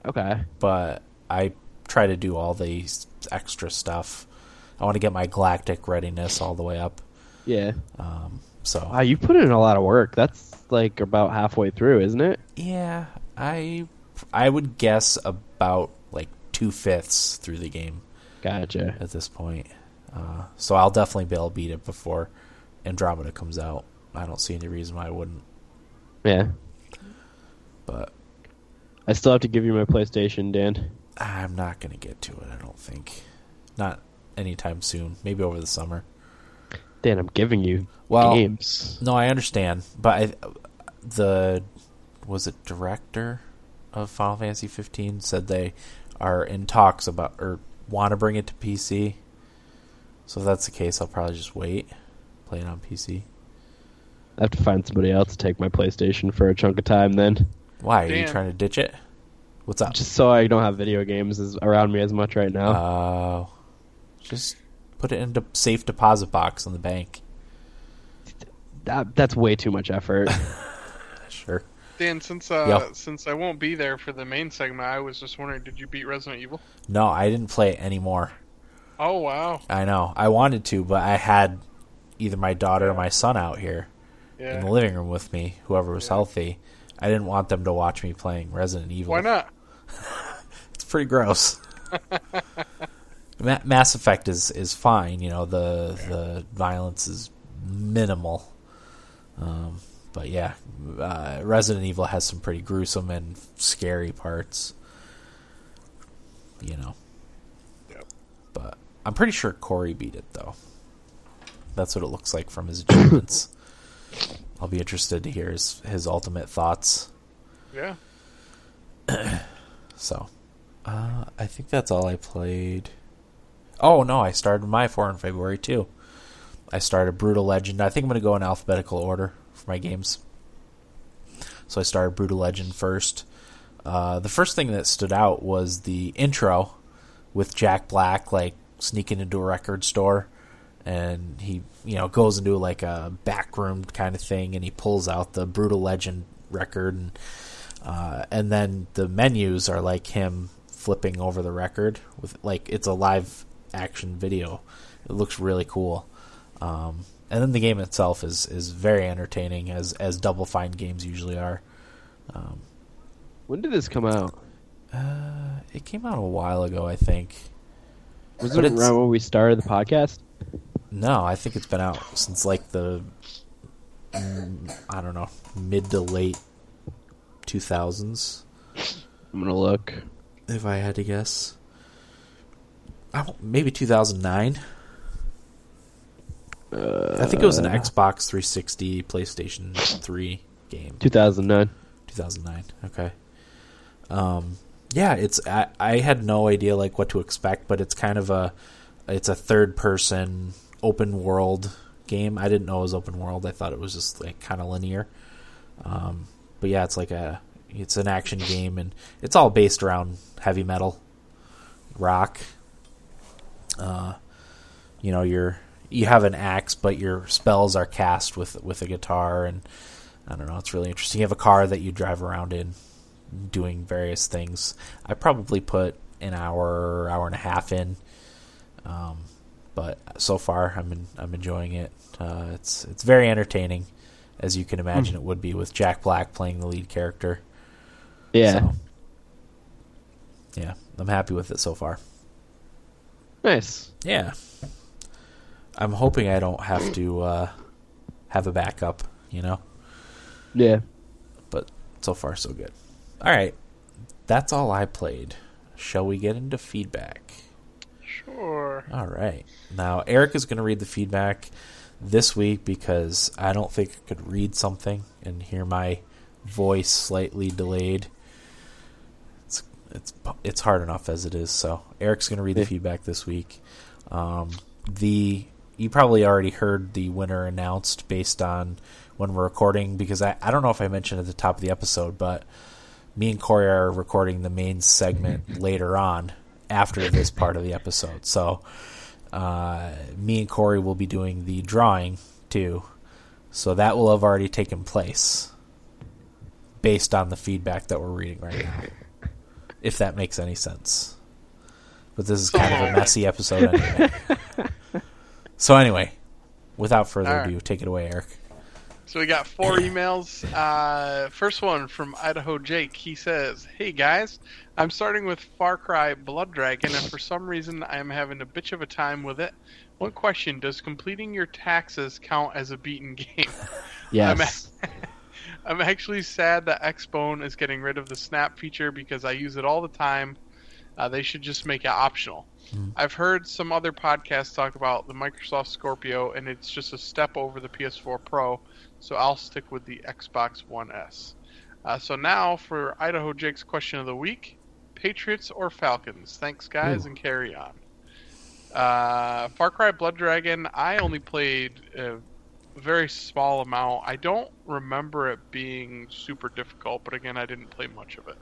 Okay. but I try to do all the extra stuff. I want to get my galactic readiness all the way up. Yeah. Um, so Wow, you put in a lot of work. That's like about halfway through, isn't it? yeah, I I would guess about like two fifths through the game Gotcha. at this point. Uh, so I'll definitely be able to beat it before Andromeda comes out. I don't see any reason why I wouldn't. Yeah. But I still have to give you my PlayStation, Dan. I'm not going to get to it, I don't think. Not anytime soon. Maybe over the summer. Dan, I'm giving you Well, games. No, I understand, but I, the was it director of Final Fantasy 15 said they are in talks about or want to bring it to PC. So if that's the case, I'll probably just wait, play it on PC. I have to find somebody else to take my PlayStation for a chunk of time then. Why are you trying to ditch it? What's up? Just so I don't have video games as, around me as much right now. Oh, just put it into safe deposit box in the bank. that, that's way too much effort. Sure. Dan, since uh, Yeah. since I won't be there for the main segment, I was just wondering, did you beat Resident Evil? No, I didn't play it anymore. Oh wow, I know. I wanted to, but I had either my daughter or my son out here in the living room with me, whoever was Yeah. healthy. I didn't want them to watch me playing Resident Evil. Why not? It's pretty gross. Ma- Mass Effect is, is fine. You know the the violence is minimal. Um, but yeah, uh, Resident Evil has some pretty gruesome and scary parts. You know. Yep. But I'm pretty sure Corey beat it though. That's what it looks like from his achievements. I'll be interested to hear his his ultimate thoughts. Yeah. So, uh, I think that's all I played. Oh no, I started my four in February too. I started Brutal Legend. I think I'm going to go in alphabetical order for my games. So I started Brutal Legend first. Uh, the first thing that stood out was the intro with Jack Black like sneaking into a record store, and he you know goes into like a back room kind of thing, and he pulls out the Brutal Legend record and uh, and then the menus are like him flipping over the record with like it's a live action video. It looks really cool. Um, and then the game itself is is very entertaining as as Double Fine games usually are. Um, when did this come out? uh, it came out a while ago, I think. Was But it around when we started the podcast? No, I think it's been out since like the mm, I don't know mid to late two thousands. I'm gonna look. if I had to guess. I don't- maybe 2009. Uh, I think it was an Xbox 360, PlayStation 3 game. 2009. 2009. Okay. Um, yeah, it's I, I had no idea like what to expect, but it's kind of a it's a third person open world game. I didn't know it was open world. I thought it was just like kind of linear. Um, but yeah, it's like a it's an action game and it's all based around heavy metal, rock. Uh, you know, you're you have an axe, but your spells are cast with with a guitar and I don't know. It's really interesting. You have a car that you drive around in, doing various things. I probably put an hour, hour and a half in, um, but so far I'm in, I'm enjoying it. Uh, it's it's very entertaining, as you can imagine it would be with Jack Black playing the lead character. Yeah. So, yeah, I'm happy with it so far. Nice. Yeah, I'm hoping I don't have to uh, have a backup. You know. Yeah. but so far so good. All right, that's all I played. Shall we get into feedback? Sure. All right. Now Eric is going to read the feedback this week because I don't think I could read something and hear my voice slightly delayed. It's it's hard enough as it is. So Eric's going to read the feedback this week. Um, the you probably already heard the winner announced based on when we're recording because I, I don't know if I mentioned at the top of the episode, but me and Corey are recording the main segment later on after this part of the episode. So uh, me and Corey will be doing the drawing too. So that will have already taken place based on the feedback that we're reading right now. If that makes any sense. But this is kind of a messy episode anyway. so anyway, without further All right. ado, take it away, Eric. So we got four emails. Uh, first one from Idaho Jake. He says, "Hey guys, I'm starting with Far Cry Blood Dragon, and for some reason I am having a bitch of a time with it. One question: Does completing your taxes count as a beaten game? Yes. I'm actually sad that Xbone is getting rid of the snap feature because I use it all the time. Uh, they should just make it optional. I've heard some other podcasts talk about the Microsoft Scorpio, and it's just a step over the PS4 Pro, so I'll stick with the Xbox One S. Uh, so now for Idaho Jake's question of the week Patriots or Falcons? Thanks, guys, Ooh. and carry on. Uh, Far Cry Blood Dragon, I only played a very small amount. I don't remember it being super difficult, but again, I didn't play much of it.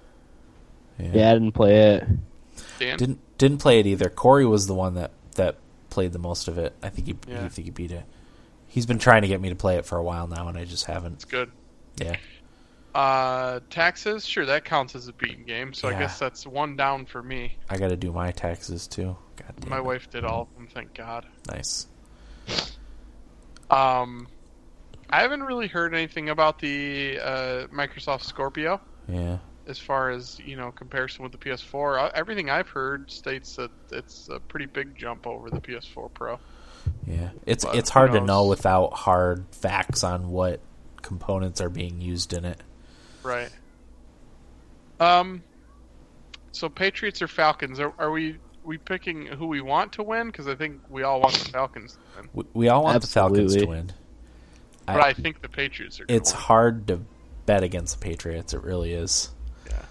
Yeah, I didn't play it. Dan? Didn't didn't play it either. Corey was the one that that played the most of it. I think he Yeah. I think he beat it. He's been trying to get me to play it for a while now, and I just haven't. It's good. Yeah, Uh, taxes, sure, that counts as a beaten game, so Yeah. I guess that's one down for me. I got to do my taxes too. God damn My it. wife did all of them, thank God. Nice. Um, I haven't really heard anything about the uh, Microsoft Scorpio Yeah. as far as you know comparison with the PS4. Uh, Everything I've heard states that it's a pretty big jump over the PS4 Pro. Yeah, it's But it's hard to know without hard facts on what components are being used in it. Right. Um. So Patriots or Falcons? Are, are we we picking who we want to win? Because I think we all want the Falcons to win. We, we all want the Falcons to win. But I think the Patriots are. It's win. hard to bet against the Patriots. It really is. Yeah.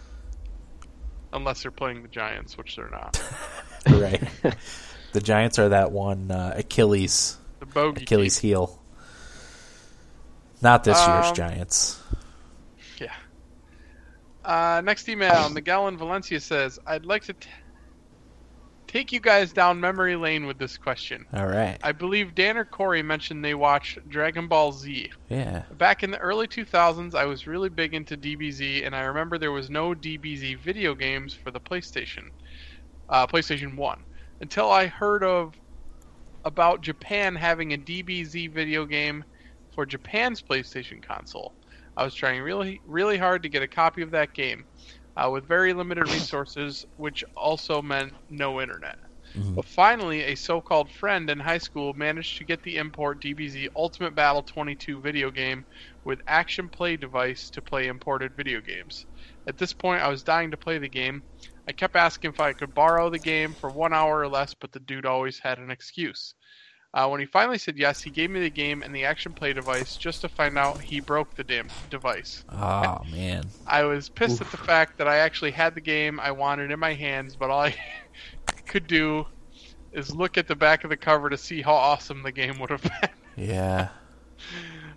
Unless they're playing the Giants, which they're not. right. the Giants are that one uh, Achilles The bogey. Achilles heel. Not this year's Um, Giants. Yeah. Uh, next email, Miguel in Valencia says, "I'd like to t- take you guys down memory lane with this question. All right. I believe Dan or Corey mentioned they watched Dragon Ball Z. Yeah. Back in the early 2000s, I was really big into DBZ, and I remember there was no DBZ video games for the PlayStation, uh, PlayStation One, until I heard of about Japan having a DBZ video game for Japan's PlayStation console. I was trying really, really hard to get a copy of that game, uh, with very limited resources, which also meant no internet. But finally, a so-called friend in high school managed to get the import DBZ Ultimate Battle 22 video game with action play device to play imported video games. At this point, I was dying to play the game. I kept asking if I could borrow the game for one hour or less, but the dude always had an excuse. Uh, when he finally said yes, he gave me the game and the action play device just to find out he broke the damn device. Oh man. I was pissed at the fact that I actually had the game I wanted in my hands, but all I could do is look at the back of the cover to see how awesome the game would have been. Yeah.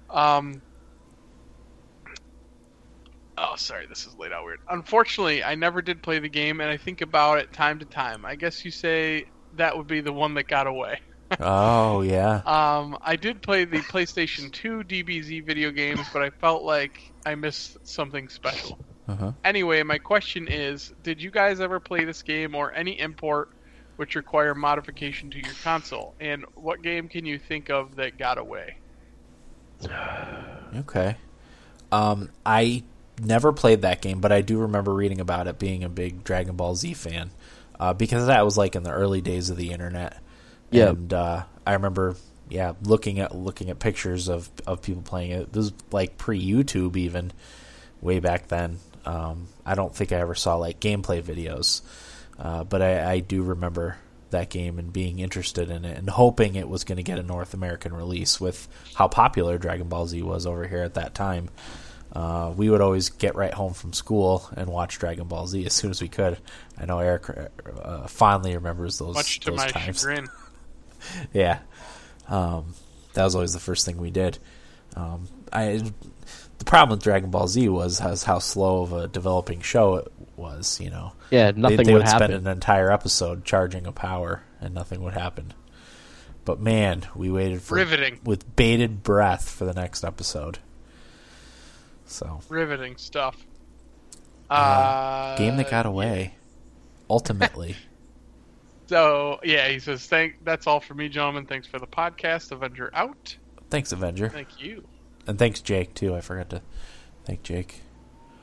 Um. Oh, sorry, this is laid out weird. Unfortunately, I never did play the game, and I think about it time to time. I guess you say that would be the one that got away. Oh yeah. Um, I did play the PlayStation 2 DBZ video games, but I felt like I missed something special. Uh-huh. Anyway, my question is Did you guys ever play this game or any import which require modification to your console? And what game can you think of that got away? Okay. Um, I never played that game, but I do remember reading about it, being a big Dragon Ball Z fan, uh, because that was like in the early days of the internet. Yeah. And uh, I remember, yeah, looking at looking at pictures of of people playing it. This was like pre YouTube, even way back then. Um, I don't think I ever saw like gameplay videos, uh, but I, I do remember that game and being interested in it and hoping it was going to get a North American release with how popular Dragon Ball Z was over here at that time. uh, we would always get right home from school and watch Dragon Ball Z as soon as we could. I know Eric uh, fondly remembers those. Much to those my times. chagrin. Yeah, um, that was always the first thing we did. Um, I the problem with Dragon Ball Z was has how slow of a developing show it was. You know, Yeah, they, nothing they would would happen. spend an entire episode charging a power and nothing would happen. But man, we waited for Riveting. with bated breath for the next episode. So Riveting stuff. Uh, Uh, game that got away. Ultimately, So yeah, he says, "Thank. That's all for me, gentlemen. Thanks for the podcast. Avenger out. thanks Avenger, Thank you. and thanks Jake too. I forgot to thank Jake.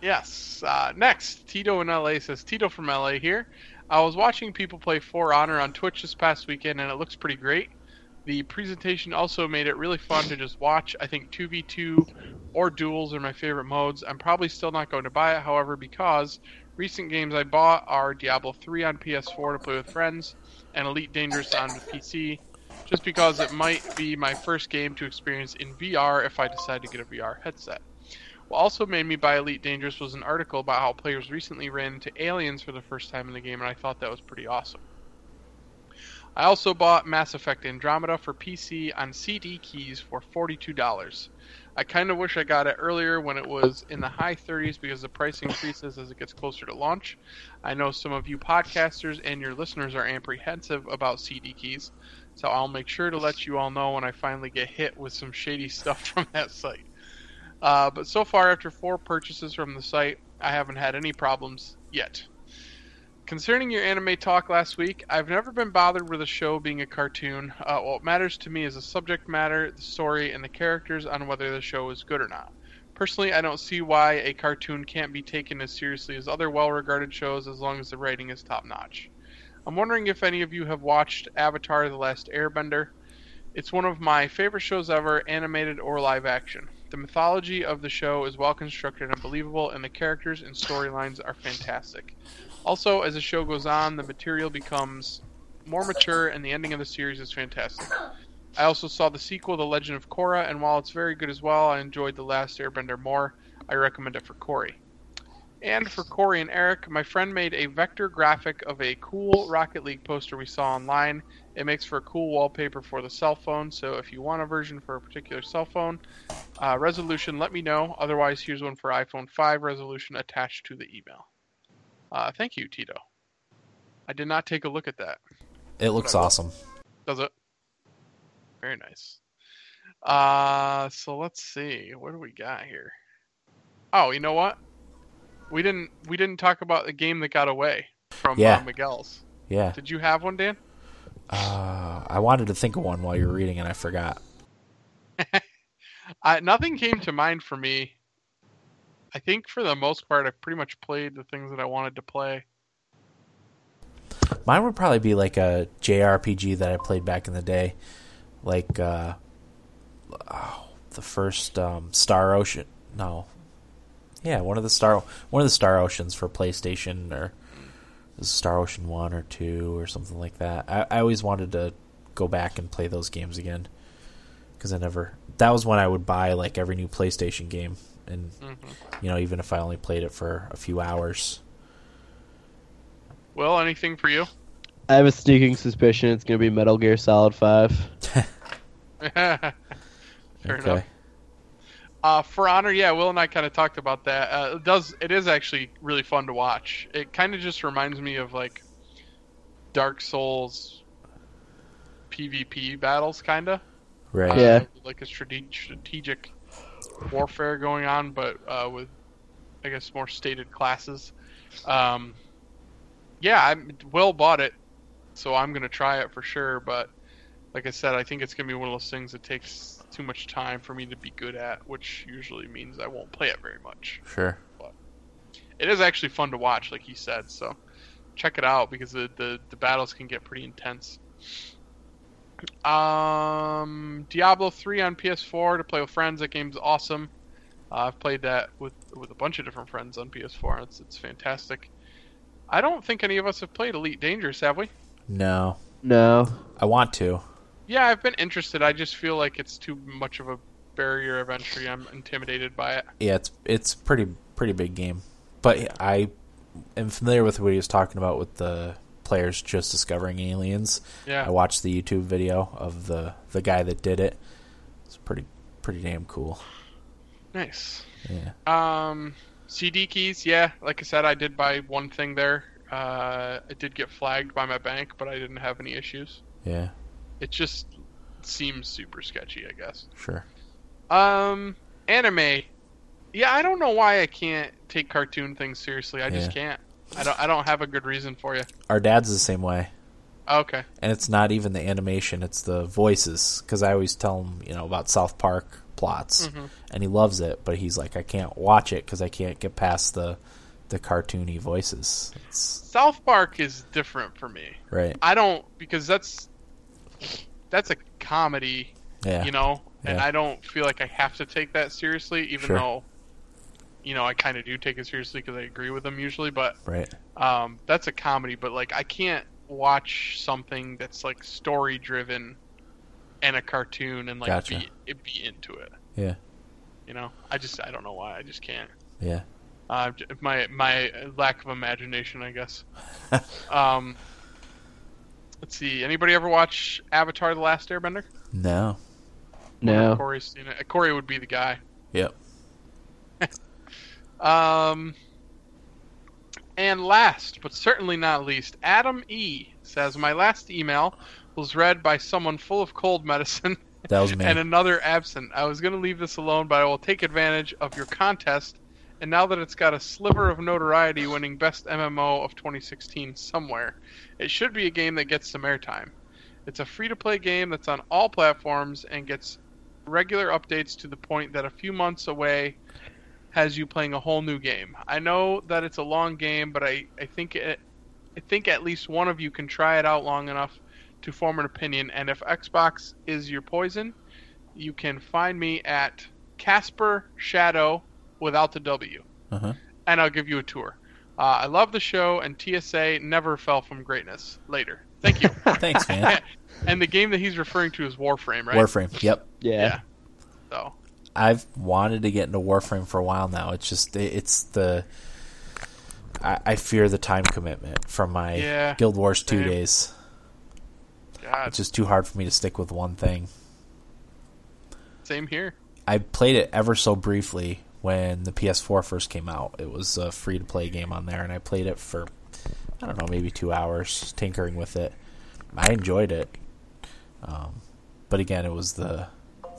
Yes. Uh, next, Tito in LA says Tito from LA here. I was watching people play For Honor on Twitch this past weekend, and it looks pretty great. The presentation also made it really fun to just watch. I think 2v2 or duels are my favorite modes. I'm probably still not going to buy it, however, because recent games I bought are Diablo 3 on PS4 to play with friends and Elite Dangerous on PC, just because it might be my first game to experience in VR if I decide to get a VR headset. What also made me buy Elite Dangerous was an article about how players recently ran into aliens for the first time in the game, and I thought that was pretty awesome. I also bought Mass Effect Andromeda for PC on CD keys for $42. I kind of wish I got it earlier when it was in the high 30s because the price increases as it gets closer to launch. I know some of you podcasters and your listeners are apprehensive about CD keys, so I'll make sure to let you all know when I finally get hit with some shady stuff from that site. Uh, but so far, after four purchases from the site, I haven't had any problems yet. Concerning your anime talk last week, I've never been bothered with a show being a cartoon. Uh, what matters to me is the subject matter, the story, and the characters on whether the show is good or not. Personally, I don't see why a cartoon can't be taken as seriously as other well regarded shows as long as the writing is top notch. I'm wondering if any of you have watched Avatar The Last Airbender. It's one of my favorite shows ever, animated or live action. The mythology of the show is well constructed and believable, and the characters and storylines are fantastic. Also, as the show goes on, the material becomes more mature, and the ending of the series is fantastic. I also saw the sequel, The Legend of Korra, and while it's very good as well, I enjoyed The Last Airbender more. I recommend it for Corey. And for Corey and Eric, my friend made a vector graphic of a cool Rocket League poster we saw online. It makes for a cool wallpaper for the cell phone, so if you want a version for a particular cell phone uh, resolution, let me know. Otherwise, here's one for iPhone 5 resolution attached to the email. Uh, thank you, Tito. I did not take a look at that. It looks awesome. Does it? Very nice. Uh, so let's see. What do we got here? Oh, you know what? We didn't we didn't talk about the game that got away from Yeah. uh, Miguel's. Yeah, Did you have one, Dan? uh, I wanted to think of one while you were reading, and I forgot. I, nothing came to mind for me. I think for the most part, I pretty much played the things that I wanted to play. Mine would probably be like a JRPG that I played back in the day, like uh, oh, the first um, Star Ocean. No, yeah, one of the Star one of the Star Oceans for PlayStation or Star Ocean One or Two or something like that. I, I always wanted to go back and play those games again because I never. That was when I would buy like every new PlayStation game, and mm-hmm. you know even if I only played it for a few hours. Well, anything for you? I have a sneaking suspicion it's going to be Metal Gear Solid 5. Fair enough. Uh, for honor, yeah, Will and I kind of talked about that. Uh, it does it is actually really fun to watch. It kind of just reminds me of like Dark Souls PvP battles, kind of. Right. Yeah. like a strategic warfare going on, but uh, with I guess more stated classes. Um, yeah, I'm, Will bought it, so I'm gonna try it for sure. But like I said, I think it's gonna be one of those things that takes too much time for me to be good at, which usually means I won't play it very much. Sure. But It is actually fun to watch, like he said. So check it out because the the, the battles can get pretty intense. Um, Diablo 3 on PS4 to play with friends. That game's awesome. Uh, I've played that with with a bunch of different friends on PS4. It's it's fantastic. I don't think any of us have played Elite Dangerous, have we? No, No. I want to. Yeah, I've been interested. I just feel like it's too much of a barrier of entry. I'm intimidated by it. Yeah, it's it's pretty pretty big game, but I am familiar with what he was talking about with the players just discovering aliens. Yeah. I watched the YouTube video of the the guy that did it. It's pretty pretty damn cool. Nice. Yeah. Um, CD keys, yeah. Like I said, I did buy one thing there. Uh, it did get flagged by my bank, but I didn't have any issues. Yeah. It just seems super sketchy, I guess. Sure. Um, anime. Yeah, I don't know why I can't take cartoon things seriously. I just can't. I don't. I don't have a good reason for you. Our dad's the same way. Okay. and it's not even the animation; it's the voices. Because I always tell him, you know, about South Park plots, Mhm. and he loves it. But he's like, I can't watch it because I can't get past the the cartoony voices. It's South Park is different for me. right. I don't because that's that's a comedy, Yeah. you know, and Yeah. I don't feel like I have to take that seriously, even Sure. though, you know, I kind of do take it seriously because I agree with them usually. But right. um, that's a comedy. But like, I can't watch something that's like story driven and a cartoon and like Gotcha. be it be into it. Yeah. You know, I just I don't know why I just can't. Yeah. Uh, my my lack of imagination, I guess. um, let's see. Anybody ever watch Avatar: The Last Airbender? No. No. Corey's seen it. Corey would be the guy. Yep. Um, and last, but certainly not least, Adam E says my last email was read by someone full of cold medicine That was me. and another absent. I was going to leave this alone, but I will take advantage of your contest. And now that it's got a sliver of notoriety winning Best MMO of 2016 somewhere, it should be a game that gets some airtime. It's a free to play game that's on all platforms and gets regular updates to the point that a few months away has you playing a whole new game. I know that it's a long game, but I, I think it, I think at least one of you can try it out long enough to form an opinion. And if Xbox is your poison, you can find me at Casper Shadow without the W, uh-huh. and I'll give you a tour. Uh, I love the show, and TSA never fell from greatness. Later, thank you. Thanks, man. and the game that he's referring to is Warframe, right? Warframe. Yep. Yeah. Yeah. So I've wanted to get into Warframe for a while now. It's just it's the I, I fear the time commitment from my Yeah, Guild Wars two days. God, It's just too hard for me to stick with one thing. same here. I played it ever so briefly when the PS4 first came out. It was a free to play game on there, and I played it for I don't know, maybe two hours tinkering with it. I enjoyed it, um, but again, it was the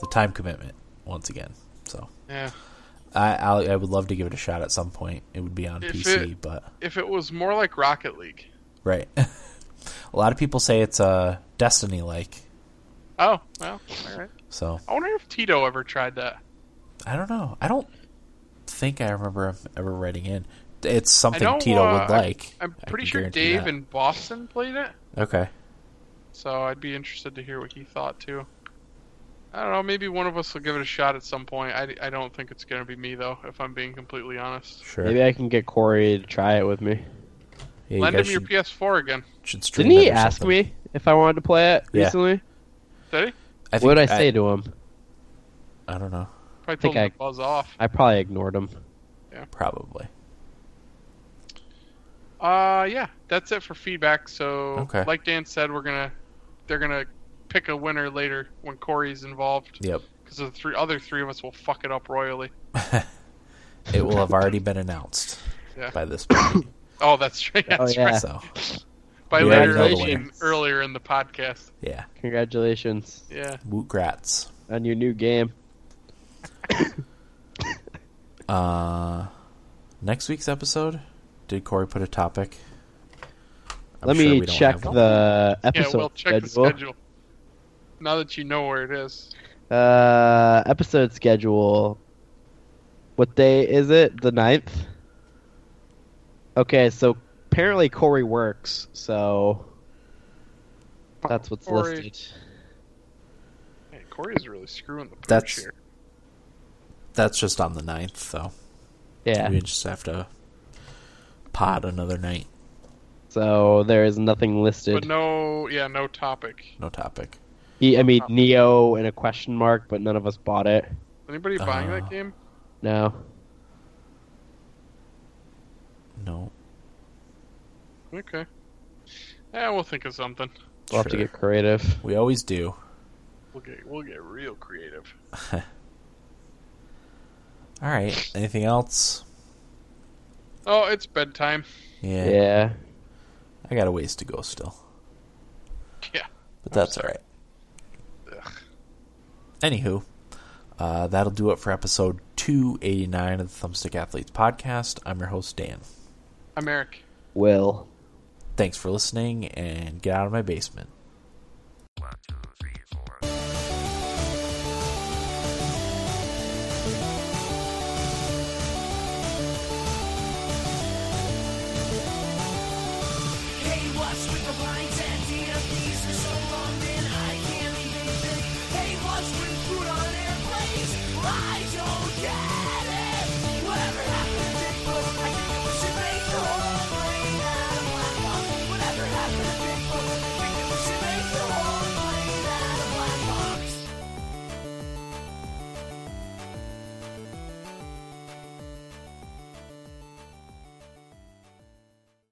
the time commitment once again. So Yeah. I I'll, I would love to give it a shot at some point. It would be on If PC, it- but If it was more like Rocket League. right. a lot of people say it's uh, Destiny like. Oh well, all right. So I wonder if Tito ever tried that. I don't know. I don't think I remember ever writing in. It's something Tito uh, would like. I'm I pretty sure Dave that. in Boston played it, Okay. so I'd be interested to hear what he thought too. I don't know. Maybe one of us will give it a shot at some point. I, I don't think it's gonna be me though, if I'm being completely honest. Sure. Maybe I can get Corey to try it with me. Yeah, you him guys your PS4 again. should Didn't he it ask something. me if I wanted to play it Yeah. recently? Did he? I What did I say to him? I don't know. Probably think him I- to buzz off. I probably ignored him. Yeah. Probably. Uh, yeah, that's it for feedback. So, Okay. like Dan said, we're gonna they're gonna pick a winner later when Corey's involved Yep. because the three other three of us will fuck it up royally. It will have already been announced Yeah. by this point. Oh, that's right. Oh, That's yeah. right. So By We later, already I know the mean winner. earlier in the podcast. yeah. Congratulations Yeah. Woot grats. on your new game. Uh, next week's episode. Did Corey put a topic? I'm Let sure me we don't check have one. the Yeah, episode we'll check schedule. the schedule. Now that you know where it is. Uh, episode schedule. What day is it? The 9th? Okay, so apparently Corey works, so that's what's Corey- listed. Hey, Corey's really screwing the pooch That's- here. That's just on the 9th, though. Yeah. We just have to pod another night. So there is nothing listed. But no, yeah, no topic. No topic. He, I mean, Nioh and a question mark, but none of us bought it. Anybody buying Uh, that game? No. No. Okay. Yeah, we'll think of something. We'll have to get creative. We always do. We'll get we'll get real creative. All right. Anything else? Oh, it's bedtime. Yeah. Yeah. I got a ways to go still, Yeah. but that's all right. Ugh. Anywho, uh, that'll do it for episode 289 of the Thumbstick Athletes podcast. I'm your host, Dan. I'm Eric. Will. Thanks for listening and get out of my basement. Hey,